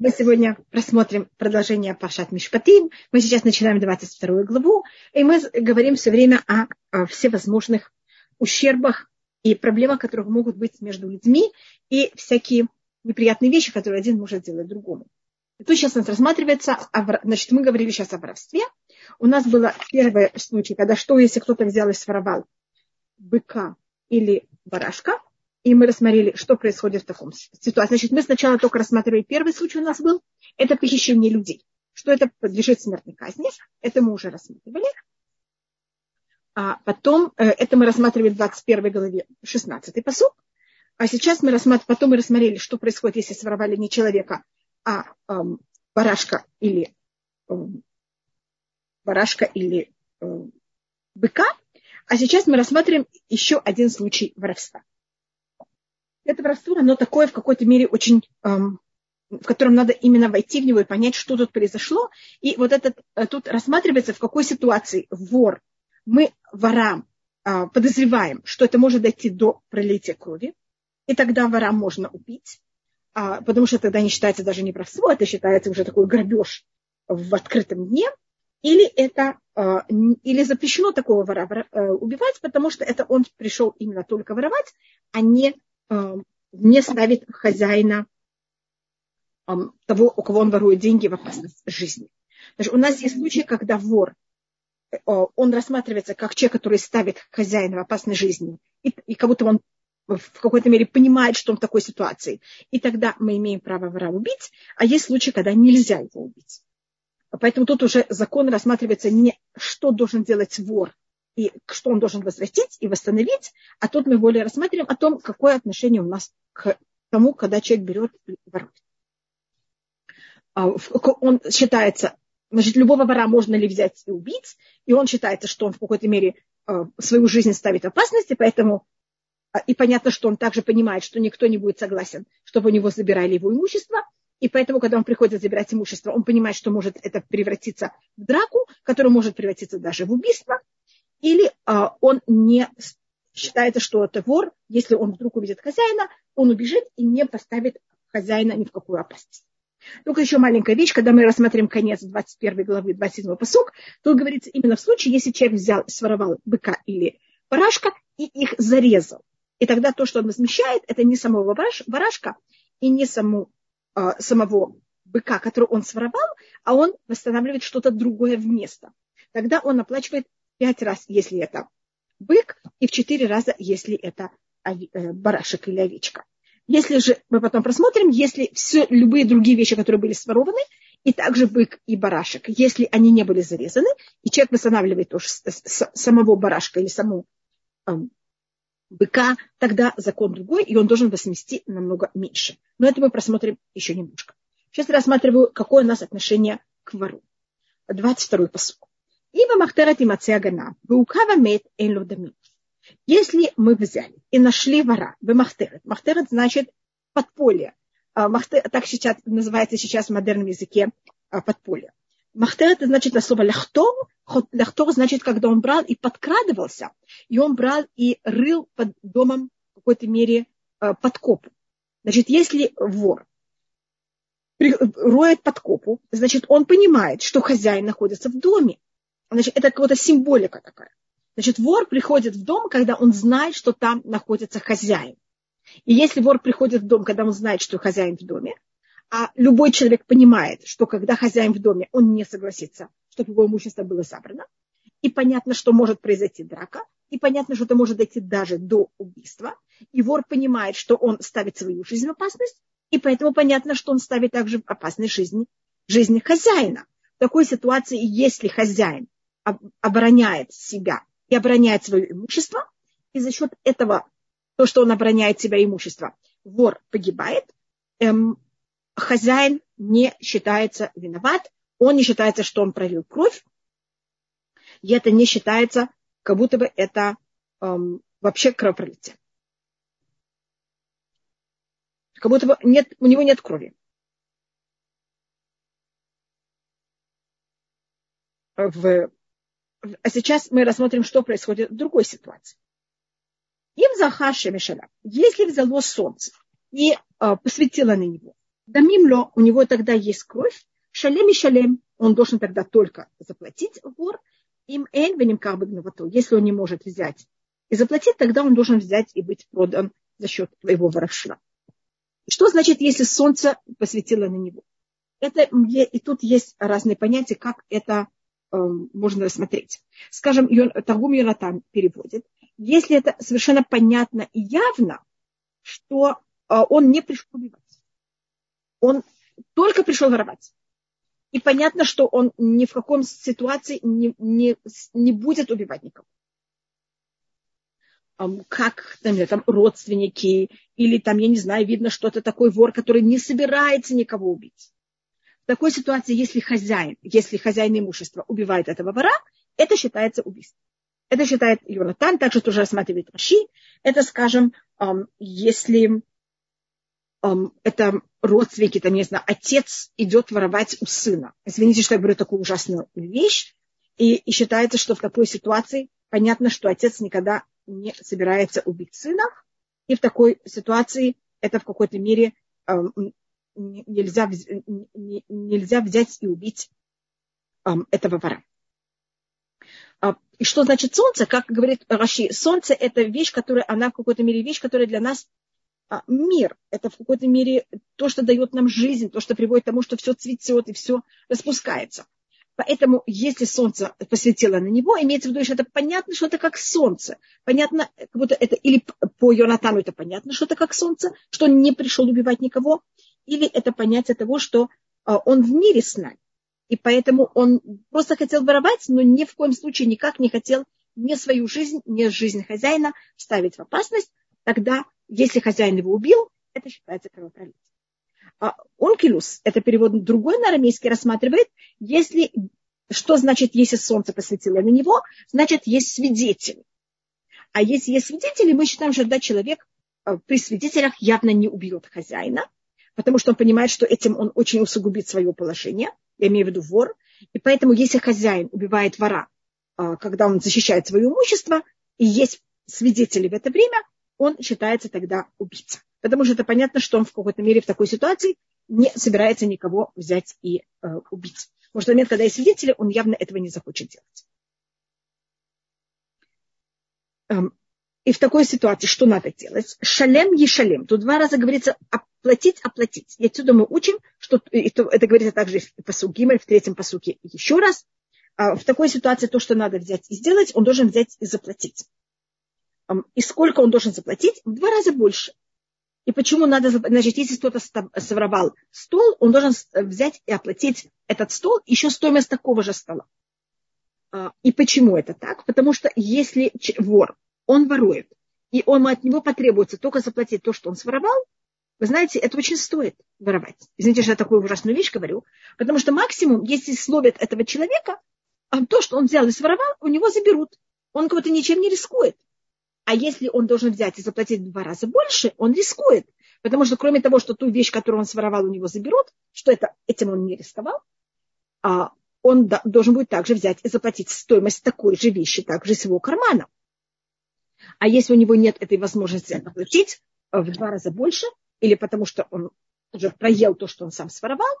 Мы сегодня рассмотрим продолжение Пашат Мишпатим. Мы сейчас начинаем 22 главу, и мы говорим все время о, о всевозможных ущербах и проблемах, которые могут быть между людьми, и всякие неприятные вещи, которые один может сделать другому. И тут сейчас у нас рассматривается, значит, мы говорили сейчас о воровстве. У нас было первый случай, когда что, если кто-то взял и своровал быка или барашка, и мы рассмотрели, что происходит в таком ситуации. Значит, мы сначала только рассматривали первый случай у нас был, это похищение людей. Что это подлежит смертной казни, это мы уже рассматривали. А потом, э, это мы рассматривали в 21 главе 16 посуд. А сейчас мы рассматриваем, потом мы рассмотрели, что происходит, если своровали не человека, а эм, барашка или эм, барашка или эм, быка. А сейчас мы рассмотрим еще один случай воровства это воровство, оно такое в какой-то мере очень, эм, в котором надо именно войти в него и понять, что тут произошло. И вот этот э, тут рассматривается, в какой ситуации вор, мы ворам э, подозреваем, что это может дойти до пролития крови, и тогда вора можно убить, э, потому что тогда не считается даже не воровство, это считается уже такой грабеж в открытом дне, или это э, или запрещено такого вора э, убивать, потому что это он пришел именно только воровать, а не не ставит хозяина того, у кого он ворует деньги в опасность жизни. Значит, у нас есть случаи, когда вор, э, он рассматривается как человек, который ставит хозяина в опасность жизни, и, и как будто он в какой-то мере понимает, что он в такой ситуации. И тогда мы имеем право вора убить, а есть случаи, когда нельзя его убить. Поэтому тут уже закон рассматривается не что должен делать вор, и что он должен возвратить и восстановить, а тут мы более рассматриваем о том, какое отношение у нас к тому, когда человек берет и. А, он считается, значит, любого вора можно ли взять и убить, и он считается, что он в какой-то мере а, свою жизнь ставит в опасности, поэтому а, и понятно, что он также понимает, что никто не будет согласен, чтобы у него забирали его имущество, и поэтому, когда он приходит забирать имущество, он понимает, что может это превратиться в драку, которая может превратиться даже в убийство, или а, он не считается, что это вор, если он вдруг увидит хозяина, он убежит и не поставит хозяина ни в какую опасность. Только еще маленькая вещь, когда мы рассмотрим конец 21 главы 27 посок, тут говорится именно в случае, если человек взял, своровал быка или барашка и их зарезал. И тогда то, что он возмещает, это не самого барашка и не саму, а, самого быка, который он своровал, а он восстанавливает что-то другое вместо. Тогда он оплачивает пять раз, если это бык, и в четыре раза, если это э, барашек или овечка. Если же мы потом просмотрим, если все, любые другие вещи, которые были сворованы, и также бык и барашек, если они не были зарезаны, и человек восстанавливает тоже самого барашка или саму эм, быка, тогда закон другой, и он должен возмести намного меньше. Но это мы просмотрим еще немножко. Сейчас я рассматриваю, какое у нас отношение к вору. 22 посыл. Ива махтерет и мацеагана, ваукава мет эн лодамин. Если мы взяли и нашли вора, в махтерет, махтерет значит подполье, а, так сейчас называется сейчас в модерном языке а, подполье. Махтер это значит на слово ляхтор. Ляхтор значит, когда он брал и подкрадывался, и он брал и рыл под домом в какой-то мере а, подкопу. Значит, если вор роет подкопу, значит, он понимает, что хозяин находится в доме. Значит, это какая-то символика такая. Значит, вор приходит в дом, когда он знает, что там находится хозяин. И если вор приходит в дом, когда он знает, что хозяин в доме, а любой человек понимает, что когда хозяин в доме, он не согласится, чтобы его имущество было забрано, и понятно, что может произойти драка, и понятно, что это может дойти даже до убийства, и вор понимает, что он ставит свою жизнь в опасность, и поэтому понятно, что он ставит также в опасность жизни, жизни хозяина. В такой ситуации, если хозяин обороняет себя и обороняет свое имущество, и за счет этого, то, что он обороняет себя имущество, вор погибает, эм, хозяин не считается виноват, он не считается, что он пролил кровь, и это не считается, как будто бы это эм, вообще кровопролитие. Как будто бы нет, у него нет крови. В а сейчас мы рассмотрим, что происходит в другой ситуации. Им захаши мешала. Если взяло солнце и э, посветило на него, Дамимло, у него тогда есть кровь, шалем и шалем, он должен тогда только заплатить вор, им эн веним карбагнавату. Если он не может взять и заплатить, тогда он должен взять и быть продан за счет твоего воровства. Что значит, если солнце посветило на него? Это, и тут есть разные понятия, как это можно рассмотреть. Скажем, Таргум Йонатан переводит. Если это совершенно понятно и явно, что э, он не пришел убивать. Он только пришел воровать. И понятно, что он ни в каком ситуации не, не, не будет убивать никого. Как например, там, родственники, или там, я не знаю, видно, что это такой вор, который не собирается никого убить. В такой ситуации, если хозяин, если хозяин имущества убивает этого вора, это считается убийством. Это считает Йонатан, также тоже рассматривает Раши. Это, скажем, если это родственники, там, не знаю, отец идет воровать у сына. Извините, что я говорю такую ужасную вещь. И, и считается, что в такой ситуации понятно, что отец никогда не собирается убить сына. И в такой ситуации это в какой-то мере нельзя, нельзя взять и убить этого вора. А, и что значит солнце? Как говорит Раши, солнце это вещь, которая, она в какой-то мере вещь, которая для нас а, мир. Это в какой-то мере то, что дает нам жизнь, то, что приводит к тому, что все цветет и все распускается. Поэтому, если солнце посветило на него, имеется в виду, что это понятно, что это как солнце. Понятно, как будто это, или по Йонатану это понятно, что это как солнце, что он не пришел убивать никого, или это понятие того, что а, он в мире с нами. И поэтому он просто хотел воровать, но ни в коем случае никак не хотел ни свою жизнь, ни жизнь хозяина ставить в опасность. Тогда если хозяин его убил, это считается кровопролитием. А онкилус, это перевод другой на арамейский, рассматривает, если, что значит, если солнце посветило на него, значит, есть свидетели. А если есть свидетели, мы считаем, что тогда человек э, при свидетелях явно не убьет хозяина, потому что он понимает, что этим он очень усугубит свое положение, я имею в виду вор. И поэтому, если хозяин убивает вора, э, когда он защищает свое имущество, и есть свидетели в это время, он считается тогда убийцей. Потому что это понятно, что он в какой-то мере в такой ситуации не собирается никого взять и э, убить. Потому что в момент, когда есть свидетели, он явно этого не захочет делать. И в такой ситуации что надо делать? Шалем и шалем. Тут два раза говорится оплатить, оплатить. И отсюда мы учим, что это говорится также в посуке Гимель, в третьем посуке еще раз. А в такой ситуации то, что надо взять и сделать, он должен взять и заплатить. И сколько он должен заплатить? В два раза больше. И почему надо, значит, если кто-то своровал стол, он должен взять и оплатить этот стол еще стоимость такого же стола. А, и почему это так? Потому что если вор, он ворует, и он от него потребуется только заплатить то, что он своровал, вы знаете, это очень стоит воровать. Извините, что я такую ужасную вещь говорю. Потому что максимум, если словят этого человека, а то, что он взял и своровал, у него заберут. Он кого-то ничем не рискует. А если он должен взять и заплатить в два раза больше, он рискует. Потому что кроме того, что ту вещь, которую он своровал, у него заберут, что это, этим он не рисковал, а он должен будет также взять и заплатить стоимость такой же вещи также из его кармана. А если у него нет этой возможности оплатить э, в два раза больше, или потому что он уже проел то, что он сам своровал,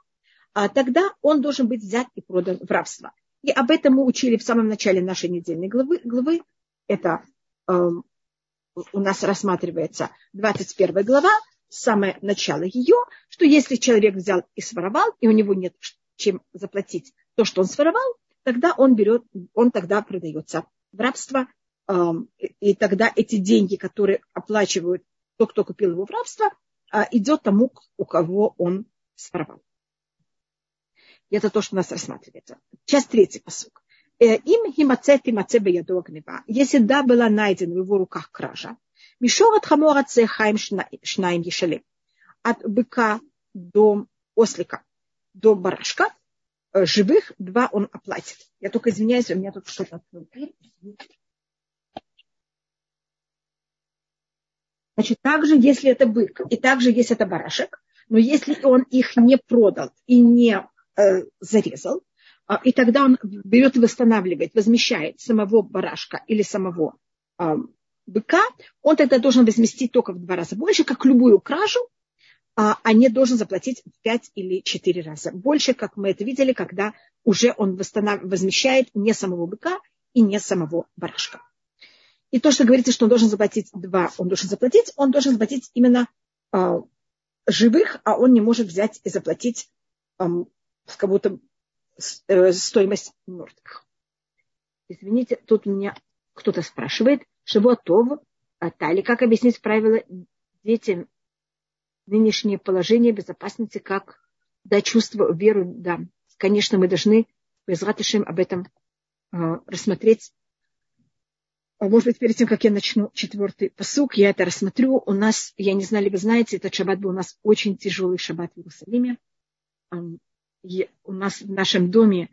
а тогда он должен быть взят и продан в рабство. И об этом мы учили в самом начале нашей недельной главы. главы. Это эм, у нас рассматривается 21 глава, самое начало ее, что если человек взял и своровал, и у него нет чем заплатить то, что он своровал, тогда он берет, он тогда продается в рабство, и тогда эти деньги, которые оплачивают тот, кто купил его в рабство, а, идет тому, у кого он своровал. Это то, что у нас рассматривается. Часть третий посук. Э, им химацет и маце беядо гнева. Если да, была найдена в его руках кража, мишор от хамора цехаем шнаем ешалем. От быка до ослика, до барашка, э, живых два он оплатит. Я только извиняюсь, у меня тут что-то Значит, также, если это бык, и также, если это барашек, но если он их не продал и не э, зарезал, а, и тогда он берет и восстанавливает, возмещает самого барашка или самого а, быка, он тогда должен возместить только в два раза больше, как любую кражу, а, а не должен заплатить в 5 или 4 раза. Больше, как мы это видели, когда уже он восстанов... возмещает не самого быка и не самого барашка. И то, что говорится, что он должен заплатить два, он должен заплатить, он должен заплатить именно э, живых, а он не может взять и заплатить э, как будто э, стоимость мертвых. Извините, тут меня кто-то спрашивает, Шавуатов, Тали, как объяснить правила детям нынешнее положение безопасности, как дать чувство, веру, да. Конечно, мы должны без об этом э, рассмотреть а может быть, перед тем, как я начну четвертый посук, я это рассмотрю. У нас, я не знаю, ли вы знаете, этот шаббат был у нас очень тяжелый шаббат в Иерусалиме. У нас в нашем доме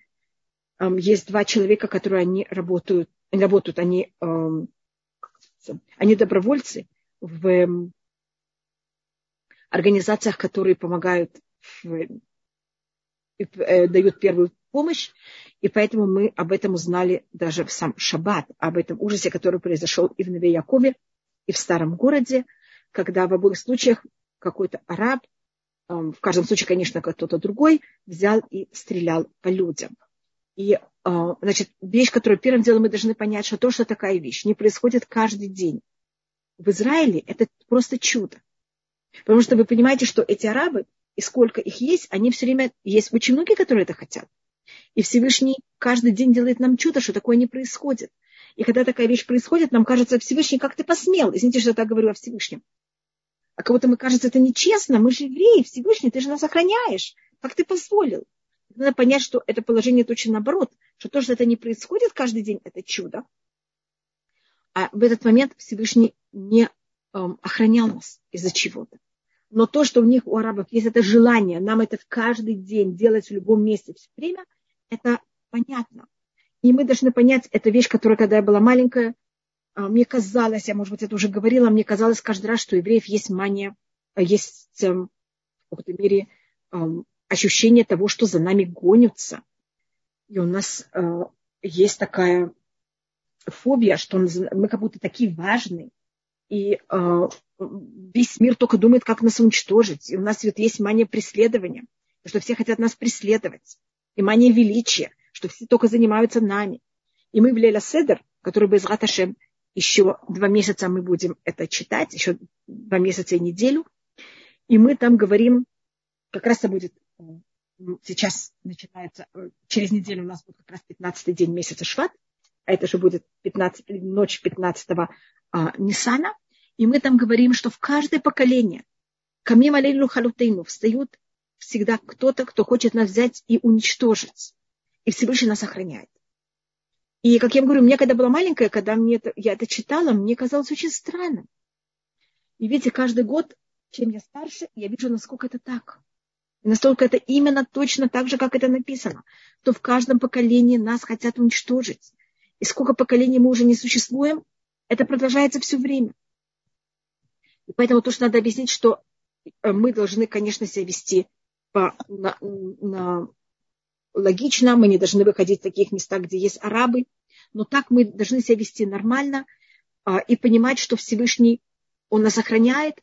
есть два человека, которые они работают, работают они, они добровольцы в организациях, которые помогают, в, э, дают первую помощь. И поэтому мы об этом узнали даже в сам Шаббат, об этом ужасе, который произошел и в Нове Якове, и в старом городе, когда в обоих случаях какой-то араб, эм, в каждом случае, конечно, кто-то другой, взял и стрелял по людям. И, э, значит, вещь, которую первым делом мы должны понять, что то, что такая вещь не происходит каждый день. В Израиле это просто чудо. Потому что вы понимаете, что эти арабы, и сколько их есть, они все время, есть очень многие, которые это хотят. И Всевышний каждый день делает нам чудо, что такое не происходит. И когда такая вещь происходит, нам кажется, Всевышний, как ты посмел? Извините, что я так говорю о Всевышнем. А кого-то мы кажется, это нечестно, мы же евреи, Всевышний, ты же нас охраняешь. Как ты позволил? Надо понять, что это положение точно наоборот, что то, что это не происходит каждый день, это чудо. А в этот момент Всевышний не эм, охранял нас из-за чего-то. Но то, что у них, у арабов, есть это желание, нам это каждый день делать в любом месте все время – это понятно. И мы должны понять, это вещь, которая, когда я была маленькая, а, мне казалось, я, может быть, это уже говорила, мне казалось каждый раз, что у евреев есть мания, а, есть эм, в какой-то мере эм, ощущение того, что за нами гонятся. И у нас э, есть такая фобия, что мы как будто такие важные. И э, весь мир только думает, как нас уничтожить. И у нас вот есть мания преследования, что все хотят нас преследовать и мания величия, что все только занимаются нами. И мы в Леля Седер, который без Раташем, еще два месяца мы будем это читать, еще два месяца и неделю. И мы там говорим, как раз это будет, сейчас начинается, через неделю у нас будет как раз 15 день месяца Шват, а это же будет 15, ночь 15 а, Нисана. И мы там говорим, что в каждое поколение Камим Алейлу Халутейну встают всегда кто-то, кто хочет нас взять и уничтожить. И Всевышний нас охраняет. И, как я говорю, мне, когда была маленькая, когда мне это, я это читала, мне казалось очень странным. И видите, каждый год, чем я старше, я вижу, насколько это так. И настолько это именно точно так же, как это написано. То в каждом поколении нас хотят уничтожить. И сколько поколений мы уже не существуем, это продолжается все время. И поэтому то, что надо объяснить, что э, мы должны, конечно, себя вести по, на, на, логично, мы не должны выходить в таких местах, где есть арабы, но так мы должны себя вести нормально а, и понимать, что Всевышний, Он нас охраняет.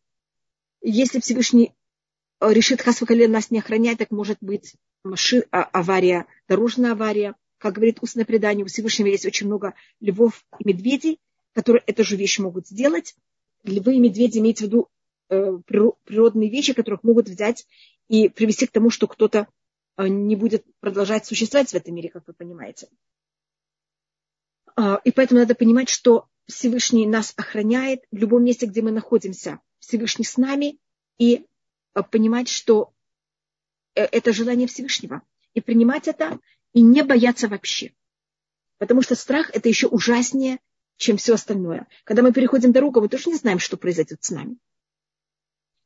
Если Всевышний а, решит Хасвакале нас не охранять, так может быть маши, а, авария, дорожная авария. Как говорит устное предание, у Всевышнего есть очень много львов и медведей, которые эту же вещь могут сделать. Львы и медведи имеется в виду э, природные вещи, которых могут взять и привести к тому, что кто-то э, не будет продолжать существовать в этом мире, как вы понимаете. А, и поэтому надо понимать, что Всевышний нас охраняет в любом месте, где мы находимся. Всевышний с нами. И э, понимать, что э, это желание Всевышнего. И принимать это, и не бояться вообще. Потому что страх – это еще ужаснее, чем все остальное. Когда мы переходим дорогу, мы тоже не знаем, что произойдет с нами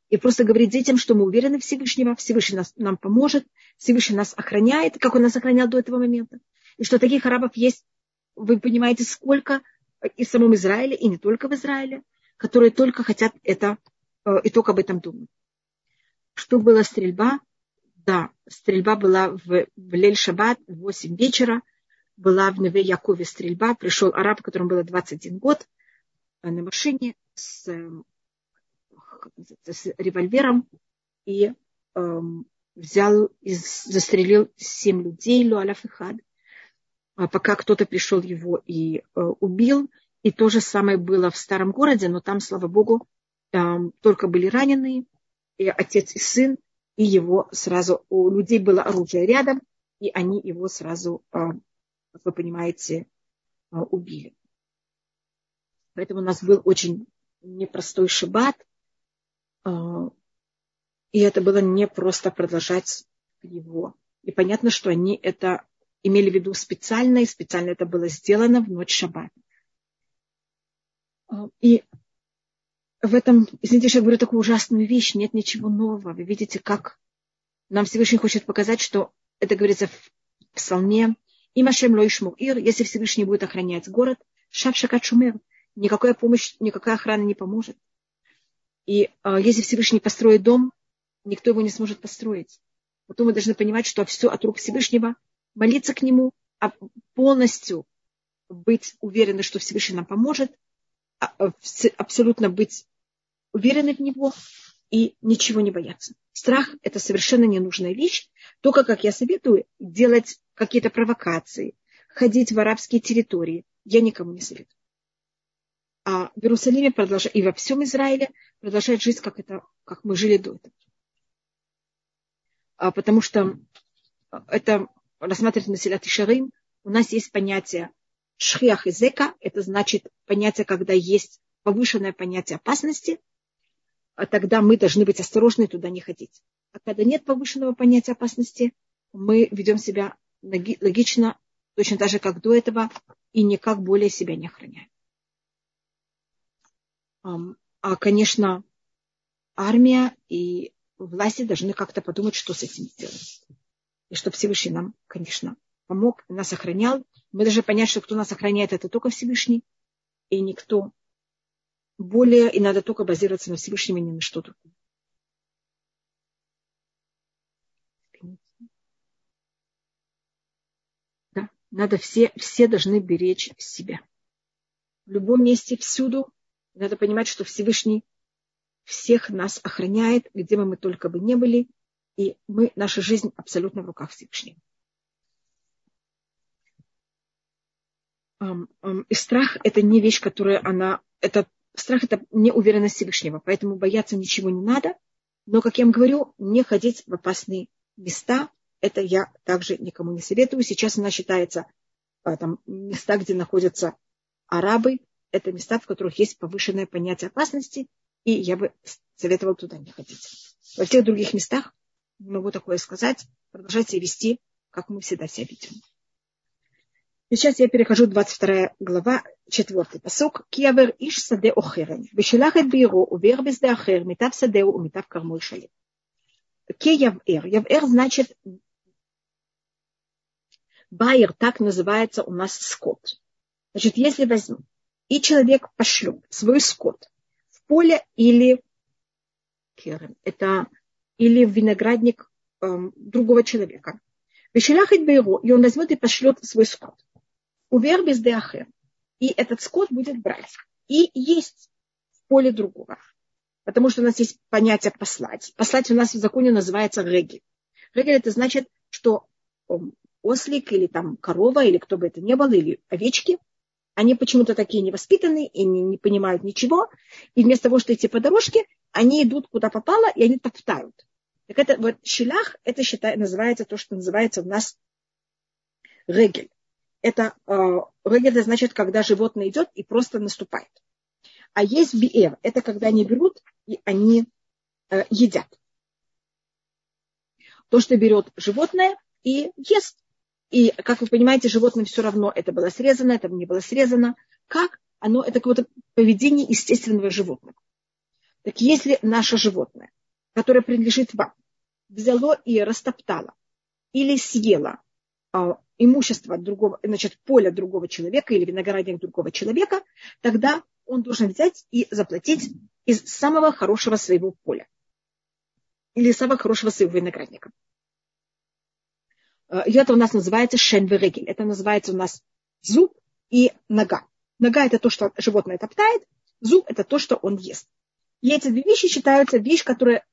и просто говорить детям, что мы уверены в Всевышнего, Всевышний нас, нам поможет, Всевышний нас охраняет, как он нас охранял до этого момента. И что таких арабов есть, вы понимаете, сколько и в самом Израиле, и не только в Израиле, которые только хотят это э, и только об этом думают. Что была стрельба? Да, стрельба была в, в Лель-Шаббат в 8 вечера, была в Неве Якове стрельба, пришел араб, которому было 21 год, э, на машине с с револьвером, и эм, взял и застрелил семь людей, Луаляф и Хад, а пока кто-то пришел его и э, убил. И то же самое было в старом городе, но там, слава богу, там только были раненые, и отец и сын, и его сразу, у людей было оружие рядом, и они его сразу, а, как вы понимаете, а, убили. Поэтому у нас был очень непростой шаббат, и это было не просто продолжать его. И понятно, что они это имели в виду специально, и специально это было сделано в ночь шаббата. И в этом, извините, я говорю такую ужасную вещь, нет ничего нового. Вы видите, как нам Всевышний хочет показать, что это говорится в псалме, Имашем лоишмур ир, если Всевышний будет охранять город, шав шакат шумер, никакая помощь, никакая охрана не поможет. И э, если Всевышний построит дом, никто его не сможет построить. Потом мы должны понимать, что все от рук Всевышнего, молиться к нему, а полностью быть уверены, что Всевышний нам поможет, а, а, абсолютно быть уверены в него и ничего не бояться. Страх – это совершенно ненужная вещь. Только, как я советую, делать какие-то провокации, ходить в арабские территории, я никому не советую. А в Иерусалиме продолжать, и во всем Израиле продолжать жить, как, это, как мы жили до этого. А потому что это рассматривать населят и шарим, у нас есть понятие шхиах и зека, это значит понятие, когда есть повышенное понятие опасности, а тогда мы должны быть осторожны туда не ходить. А когда нет повышенного понятия опасности, мы ведем себя логично, точно так же, как до этого, и никак более себя не охраняем. А, конечно, армия и власти должны как-то подумать, что с этим сделать. И чтобы Всевышний нам, конечно, помог, нас охранял. Мы должны понять, что кто нас охраняет, это только Всевышний, и никто более, и надо только базироваться на Всевышнем и ни на что другое. Надо все, все должны беречь себя. В любом месте, всюду, надо понимать, что Всевышний всех нас охраняет, где бы мы только бы не были, и мы, наша жизнь абсолютно в руках Всевышнего. И страх – это не вещь, которая она, это страх – это неуверенность Всевышнего, поэтому бояться ничего не надо. Но, как я вам говорю, не ходить в опасные места, это я также никому не советую. Сейчас она считается а, там, места, где находятся арабы, это места, в которых есть повышенное понятие опасности, и я бы советовал туда не ходить. Во всех других местах, могу такое сказать, продолжайте вести, как мы всегда себя ведем. Сейчас я перехожу, 22 глава, 4 посок. Киавер иш саде охерен. Вешелахет биру, увер безде ахер, митав садеу, умитав кармой шалит. Киявер. Явер значит Байер, так называется у нас скот. Значит, если возьму, и человек пошлет свой скот в поле или это или в виноградник эм, другого человека. Вешелахет бейру, и он возьмет и пошлет свой скот увер без деахер. И этот скот будет брать. И есть в поле другого. Потому что у нас есть понятие послать. Послать у нас в законе называется регель. Регель это значит, что ослик или там корова, или кто бы это ни был, или овечки, они почему-то такие невоспитанные и не, не понимают ничего. И вместо того, чтобы идти по дорожке, они идут куда попало, и они топтают. Так это вот щелях, это считай, называется то, что называется у нас регель это э, это значит, когда животное идет и просто наступает. А есть биэр, это когда они берут и они э, едят. То, что берет животное и ест. И, как вы понимаете, животное все равно это было срезано, это не было срезано. Как? Оно, это какое-то поведение естественного животного. Так если наше животное, которое принадлежит вам, взяло и растоптало или съело а, имущество другого, значит, поле другого человека или виноградник другого человека, тогда он должен взять и заплатить из самого хорошего своего поля или самого хорошего своего виноградника. Э, и это у нас называется шенверегель. Это называется у нас зуб и нога. Нога – это то, что животное топтает, зуб – это то, что он ест. И эти две вещи считаются вещь, которая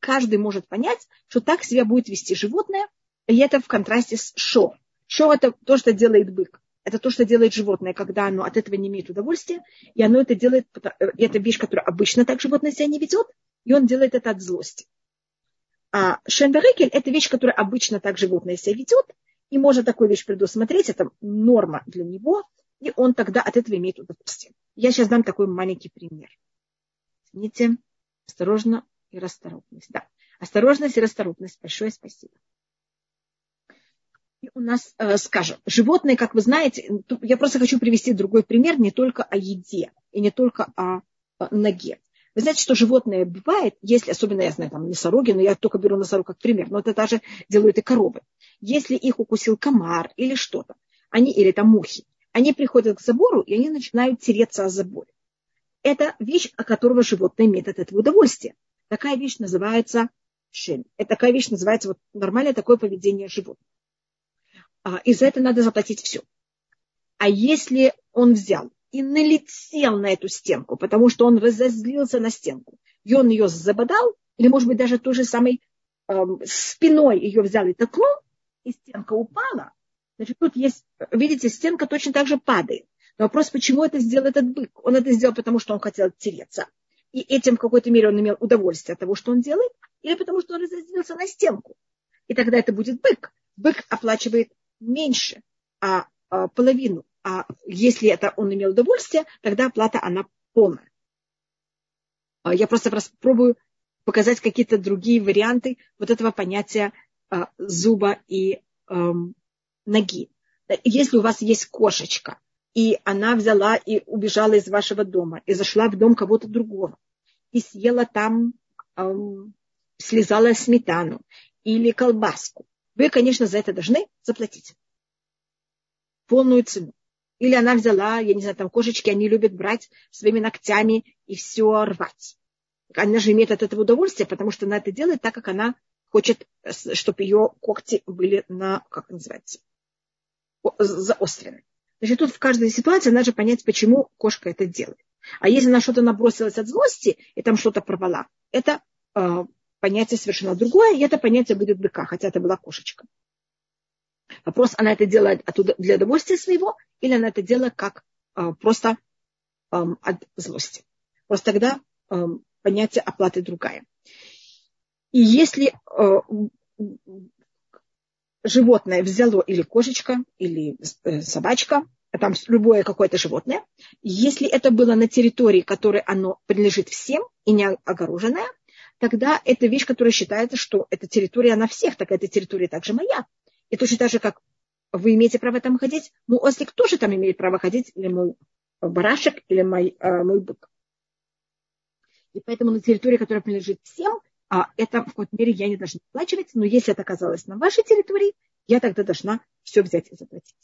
каждый может понять, что так себя будет вести животное, и это в контрасте с шо. Шо это то, что делает бык. Это то, что делает животное, когда оно от этого не имеет удовольствия, и оно это делает, это вещь, которая обычно так животное себя не ведет, и он делает это от злости. А шенберекель – это вещь, которая обычно так животное себя ведет, и может такую вещь предусмотреть, это норма для него, и он тогда от этого имеет удовольствие. Я сейчас дам такой маленький пример. Извините, осторожно и расторопность. Да, осторожность и расторопность. Большое спасибо. И у нас, э, скажем, животные, как вы знаете, я просто хочу привести другой пример, не только о еде и не только о, о ноге. Вы знаете, что животное бывает, если, особенно я знаю, там, носороги, но я только беру носорог как пример, но это даже делают и коровы. Если их укусил комар или что-то, они, или там мухи, они приходят к забору, и они начинают тереться о заборе. Это вещь, от которого животное имеет от этого удовольствие. Такая вещь называется шен. Это такая вещь называется вот нормальное такое поведение животного. А, и за это надо заплатить все. А если он взял и налетел на эту стенку, потому что он разозлился на стенку, и он ее забодал, или, может быть, даже той же самой эм, спиной ее взял и толкнул, и стенка упала, значит, тут есть, видите, стенка точно так же падает. Но вопрос, почему это сделал этот бык? Он это сделал, потому что он хотел тереться. И этим в какой-то мере он имел удовольствие от того, что он делает, или потому что он разозлился на стенку. И тогда это будет бык. Бык оплачивает меньше, а, а половину. А если это он имел удовольствие, тогда оплата она полная. А я просто пробую показать какие-то другие варианты вот этого понятия а, зуба и эм, ноги. Если у вас есть кошечка, и она взяла и убежала из вашего дома, и зашла в дом кого-то другого, и съела там, эм, слезала сметану или колбаску, вы, конечно, за это должны заплатить полную цену. Или она взяла, я не знаю, там кошечки, они любят брать своими ногтями и все рвать. Она же имеет от этого удовольствие, потому что она это делает так, как она хочет, чтобы ее когти были на, как называется, заострены. Значит, тут в каждой ситуации надо же понять, почему кошка это делает. А если она что-то набросилась от злости и там что-то порвала, это э, понятие совершенно другое, и это понятие будет быка, хотя это была кошечка. Вопрос, она это делает оттуда для удовольствия своего, или она это делает как э, просто э, от злости. Просто тогда э, понятие оплаты другая. И если э, животное взяло или кошечка, или э, собачка, там любое какое-то животное, если это было на территории, которой оно принадлежит всем и не огороженная, тогда это вещь, которая считается, что эта территория, она всех, так эта территория также моя. И точно так же, как вы имеете право там ходить, мой ослик тоже там имеет право ходить, или мой барашек, или мой, э, мой бык. И поэтому на территории, которая принадлежит всем, а это в какой-то мере я не должна оплачивать, но если это оказалось на вашей территории, я тогда должна все взять и заплатить.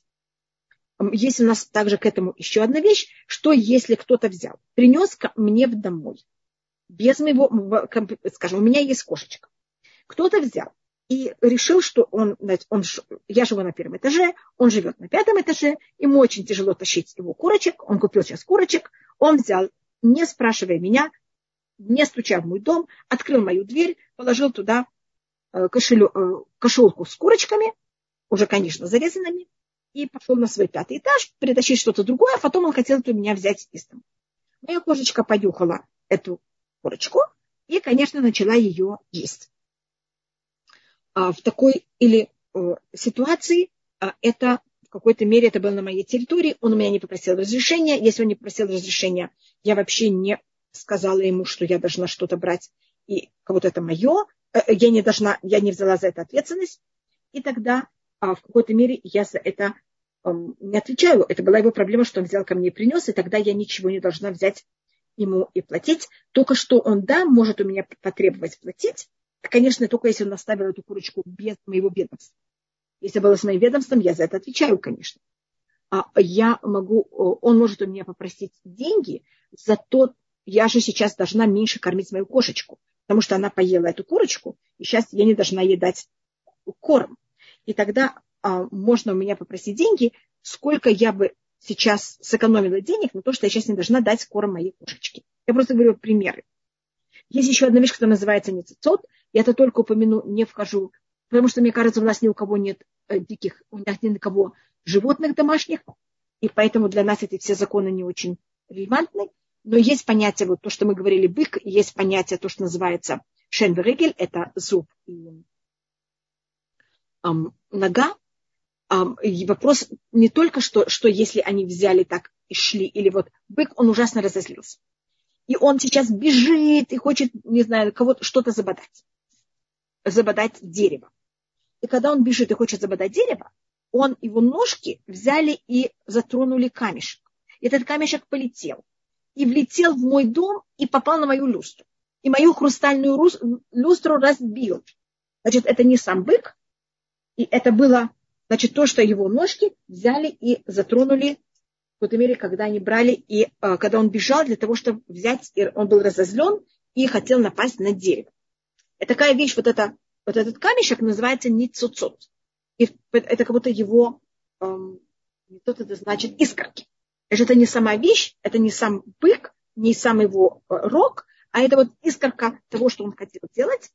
Есть у нас также к этому еще одна вещь, что если кто-то взял, принес ко мне в домой, без моего, скажем, у меня есть кошечка, кто-то взял и решил, что он, он, я живу на первом этаже, он живет на пятом этаже, ему очень тяжело тащить его курочек, он купил сейчас курочек, он взял, не спрашивая меня, не стуча в мой дом, открыл мою дверь, положил туда э, кошелю, э, кошелку с курочками, уже, конечно, зарезанными, и пошел на свой пятый этаж, притащить что-то другое, а потом он хотел у меня взять из дома. Моя кошечка понюхала эту курочку и, конечно, начала ее есть. А в такой или э, ситуации а, это в какой-то мере это было на моей территории, он у меня не попросил разрешения. Если он не попросил разрешения, я вообще не сказала ему, что я должна что-то брать, и кого-то это мое, э, э, я не должна, я не взяла за это ответственность, и тогда а, в какой-то мере я за это эм, не отвечаю. Это была его проблема, что он взял ко мне и принес, и тогда я ничего не должна взять ему и платить. Только что он, да, может у меня потребовать платить, конечно, только если он оставил эту курочку без моего ведомства. Если было с моим ведомством, я за это отвечаю, конечно. А я могу, он может у меня попросить деньги за то, я же сейчас должна меньше кормить мою кошечку, потому что она поела эту курочку, и сейчас я не должна ей дать корм. И тогда а, можно у меня попросить деньги, сколько я бы сейчас сэкономила денег на то, что я сейчас не должна дать корм моей кошечке. Я просто говорю примеры. Есть еще одна вещь, которая называется ницицот. Я это только упомяну, не вхожу, потому что, мне кажется, у нас ни у кого нет э, диких, у нас ни у кого животных домашних, и поэтому для нас эти все законы не очень релевантны. Но есть понятие, вот то, что мы говорили, бык, есть понятие, то, что называется шенверегель, это зуб и эм, нога. Эм, и вопрос не только, что, что если они взяли так и шли, или вот бык, он ужасно разозлился. И он сейчас бежит и хочет, не знаю, кого-то что-то забодать. Забодать дерево. И когда он бежит и хочет забодать дерево, он, его ножки взяли и затронули камешек. Этот камешек полетел. И влетел в мой дом и попал на мою люстру. И мою хрустальную люстру разбил. Значит, это не сам бык. И это было, значит, то, что его ножки взяли и затронули в какой-то мере, когда они брали, и э, когда он бежал для того, чтобы взять, и он был разозлен и хотел напасть на дерево. И такая вещь, вот, это, вот этот камешек называется ницуцот. И это как будто его, эм, это значит искорки. Это не сама вещь, это не сам бык, не сам его э, рог, а это вот искорка того, что он хотел делать.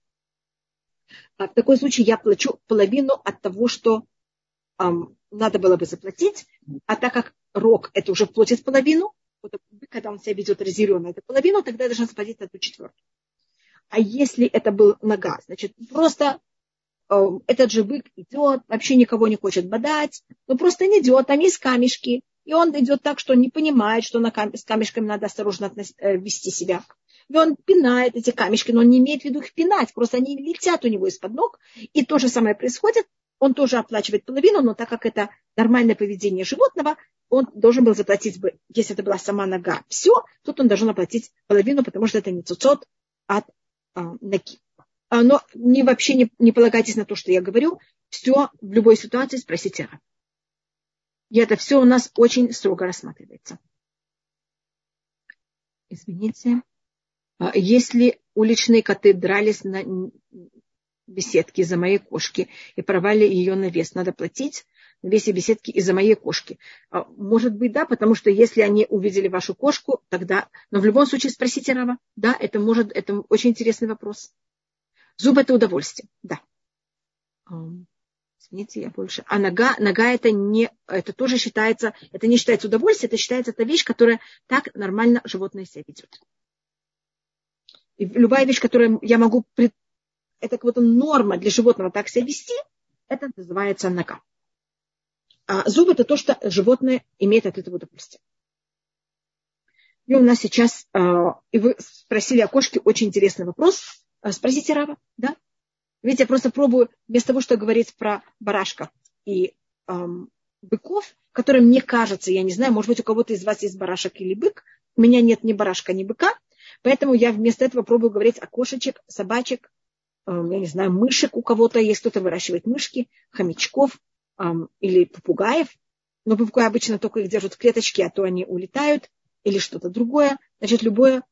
А в такой случае я плачу половину от того, что эм, надо было бы заплатить, а так как рог это уже платит половину, когда он себя ведет разъяренно, это половину, тогда я должна заплатить одну четвертую. А если это был нога, значит, просто э, этот же бык идет, вообще никого не хочет бодать, но просто не идет, там есть камешки, и он идет так, что не понимает, что на кам- с камешками надо осторожно относ- э, вести себя. И он пинает эти камешки, но он не имеет в виду их пинать, просто они летят у него из-под ног. И то же самое происходит, он тоже оплачивает половину, но так как это нормальное поведение животного, он должен был заплатить бы, если это была сама нога, все, тут он должен оплатить половину, потому что это не цуцот от а, ноги. А, но не, вообще не, не полагайтесь на то, что я говорю. Все в любой ситуации спросите Ра. И это все у нас очень строго рассматривается. Извините. А, если уличные коты дрались на беседке из-за моей кошки и порвали ее на вес, надо платить на весе беседки из-за моей кошки. А, может быть, да, потому что если они увидели вашу кошку, тогда... Но в любом случае спросите Рава. Да, это может... Это очень интересный вопрос. Зуб – это удовольствие, да. Извините, я больше. А нога, нога это не, это тоже считается, это не считается удовольствие, это считается та вещь, которая так нормально животное себя ведет. И любая вещь, которую я могу, это как будто норма для животного так себя вести, это называется нога. А зуб это то, что животное имеет от этого удовольствие. И у нас сейчас, а, и вы спросили о кошке, очень интересный вопрос. А, спросите Рава, да? Видите, я просто пробую, вместо того, что говорить про барашка и эм, быков, которые мне кажется, я не знаю, может быть, у кого-то из вас есть барашек или бык, у меня нет ни барашка, ни быка, поэтому я вместо этого пробую говорить о кошечек, собачек, эм, я не знаю, мышек у кого-то есть, кто-то выращивает мышки, хомячков, или попугаев, но попугаи обычно только их держат в клеточке, а то они улетают, или что-то другое. Значит, любое,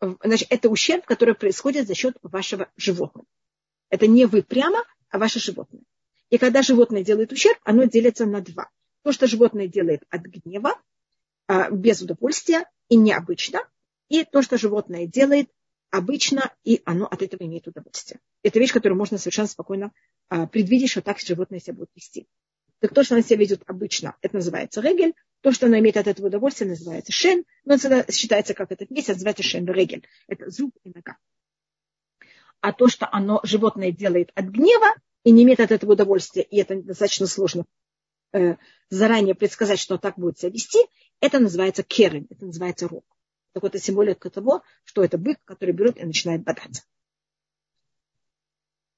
значит, это ущерб, который происходит за счет вашего животного. Это не вы прямо, а ваше животное. И когда животное делает ущерб, оно делится на два. То, что животное делает от гнева, а, без удовольствия и необычно, и то, что животное делает обычно, и оно от этого имеет удовольствие. Это вещь, которую можно совершенно спокойно а, предвидеть, что так животное себя будет вести. Так то, что она себя ведет обычно, это называется регель. То, что она имеет от этого удовольствие, называется шен. Но это считается, как это вместе, называется шен регель. Это зуб и нога. А то, что оно, животное делает от гнева и не имеет от этого удовольствия, и это достаточно сложно э, заранее предсказать, что так будет себя вести, это называется керен, это называется рог. Так вот, это символика того, что это бык, который берет и начинает бодаться.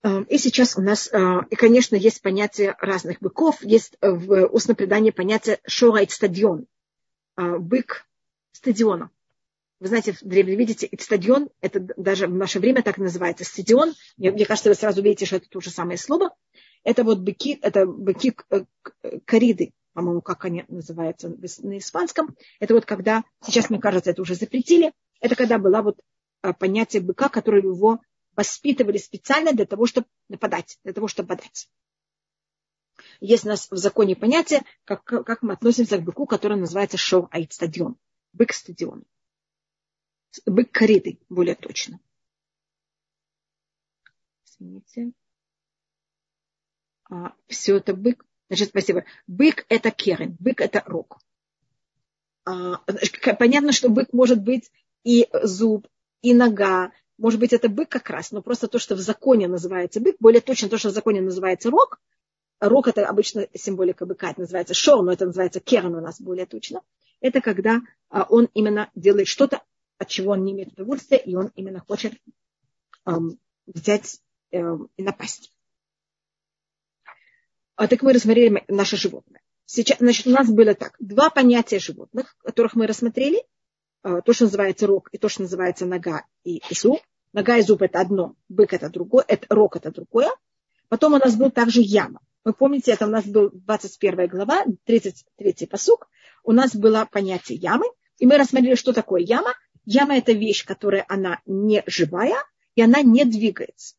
Эм, и сейчас у нас, э, и, конечно, есть понятие разных быков. Есть в устном предании понятие шорайт стадион. Э, бык стадиона. Вы знаете, в древнем видите, стадион, это даже в наше время так называется, стадион. Мне, мне кажется, вы сразу видите, что это то же самое слово. Это вот быки, это быки э, кориды, по-моему, как они называются на испанском. Это вот когда, сейчас, мне кажется, это уже запретили, это когда было вот понятие быка, который его воспитывали специально для того, чтобы нападать, для того, чтобы бодать. Есть у нас в законе понятие, как, как мы относимся к быку, который называется шоу айт стадион. Бык стадион. Бык кориды, более точно. извините. А, все это бык. Значит, спасибо. Бык это керен, бык это рог. А, понятно, что бык может быть и зуб, и нога. Может быть, это бык как раз, но просто то, что в законе называется бык, более точно то, что в законе называется рог. Рог это обычно символика быка, это называется шор, но это называется керн у нас более точно. Это когда а, он именно делает что-то, от чего он не имеет удовольствия, и он именно хочет эм, взять эм, и напасть. А так мы рассмотрели наше животное. Сейчас, значит, у нас было так, два понятия животных, которых мы рассмотрели. Э, то, что называется рог, и то, что называется нога и зуб. Нога и зуб это одно, бык это другое, это, рог это другое. Потом у нас был также яма. Вы помните, это у нас был 21 глава, 33 посук. У нас было понятие ямы. И мы рассмотрели, что такое яма. Яма это вещь, которая она не живая, и она не двигается.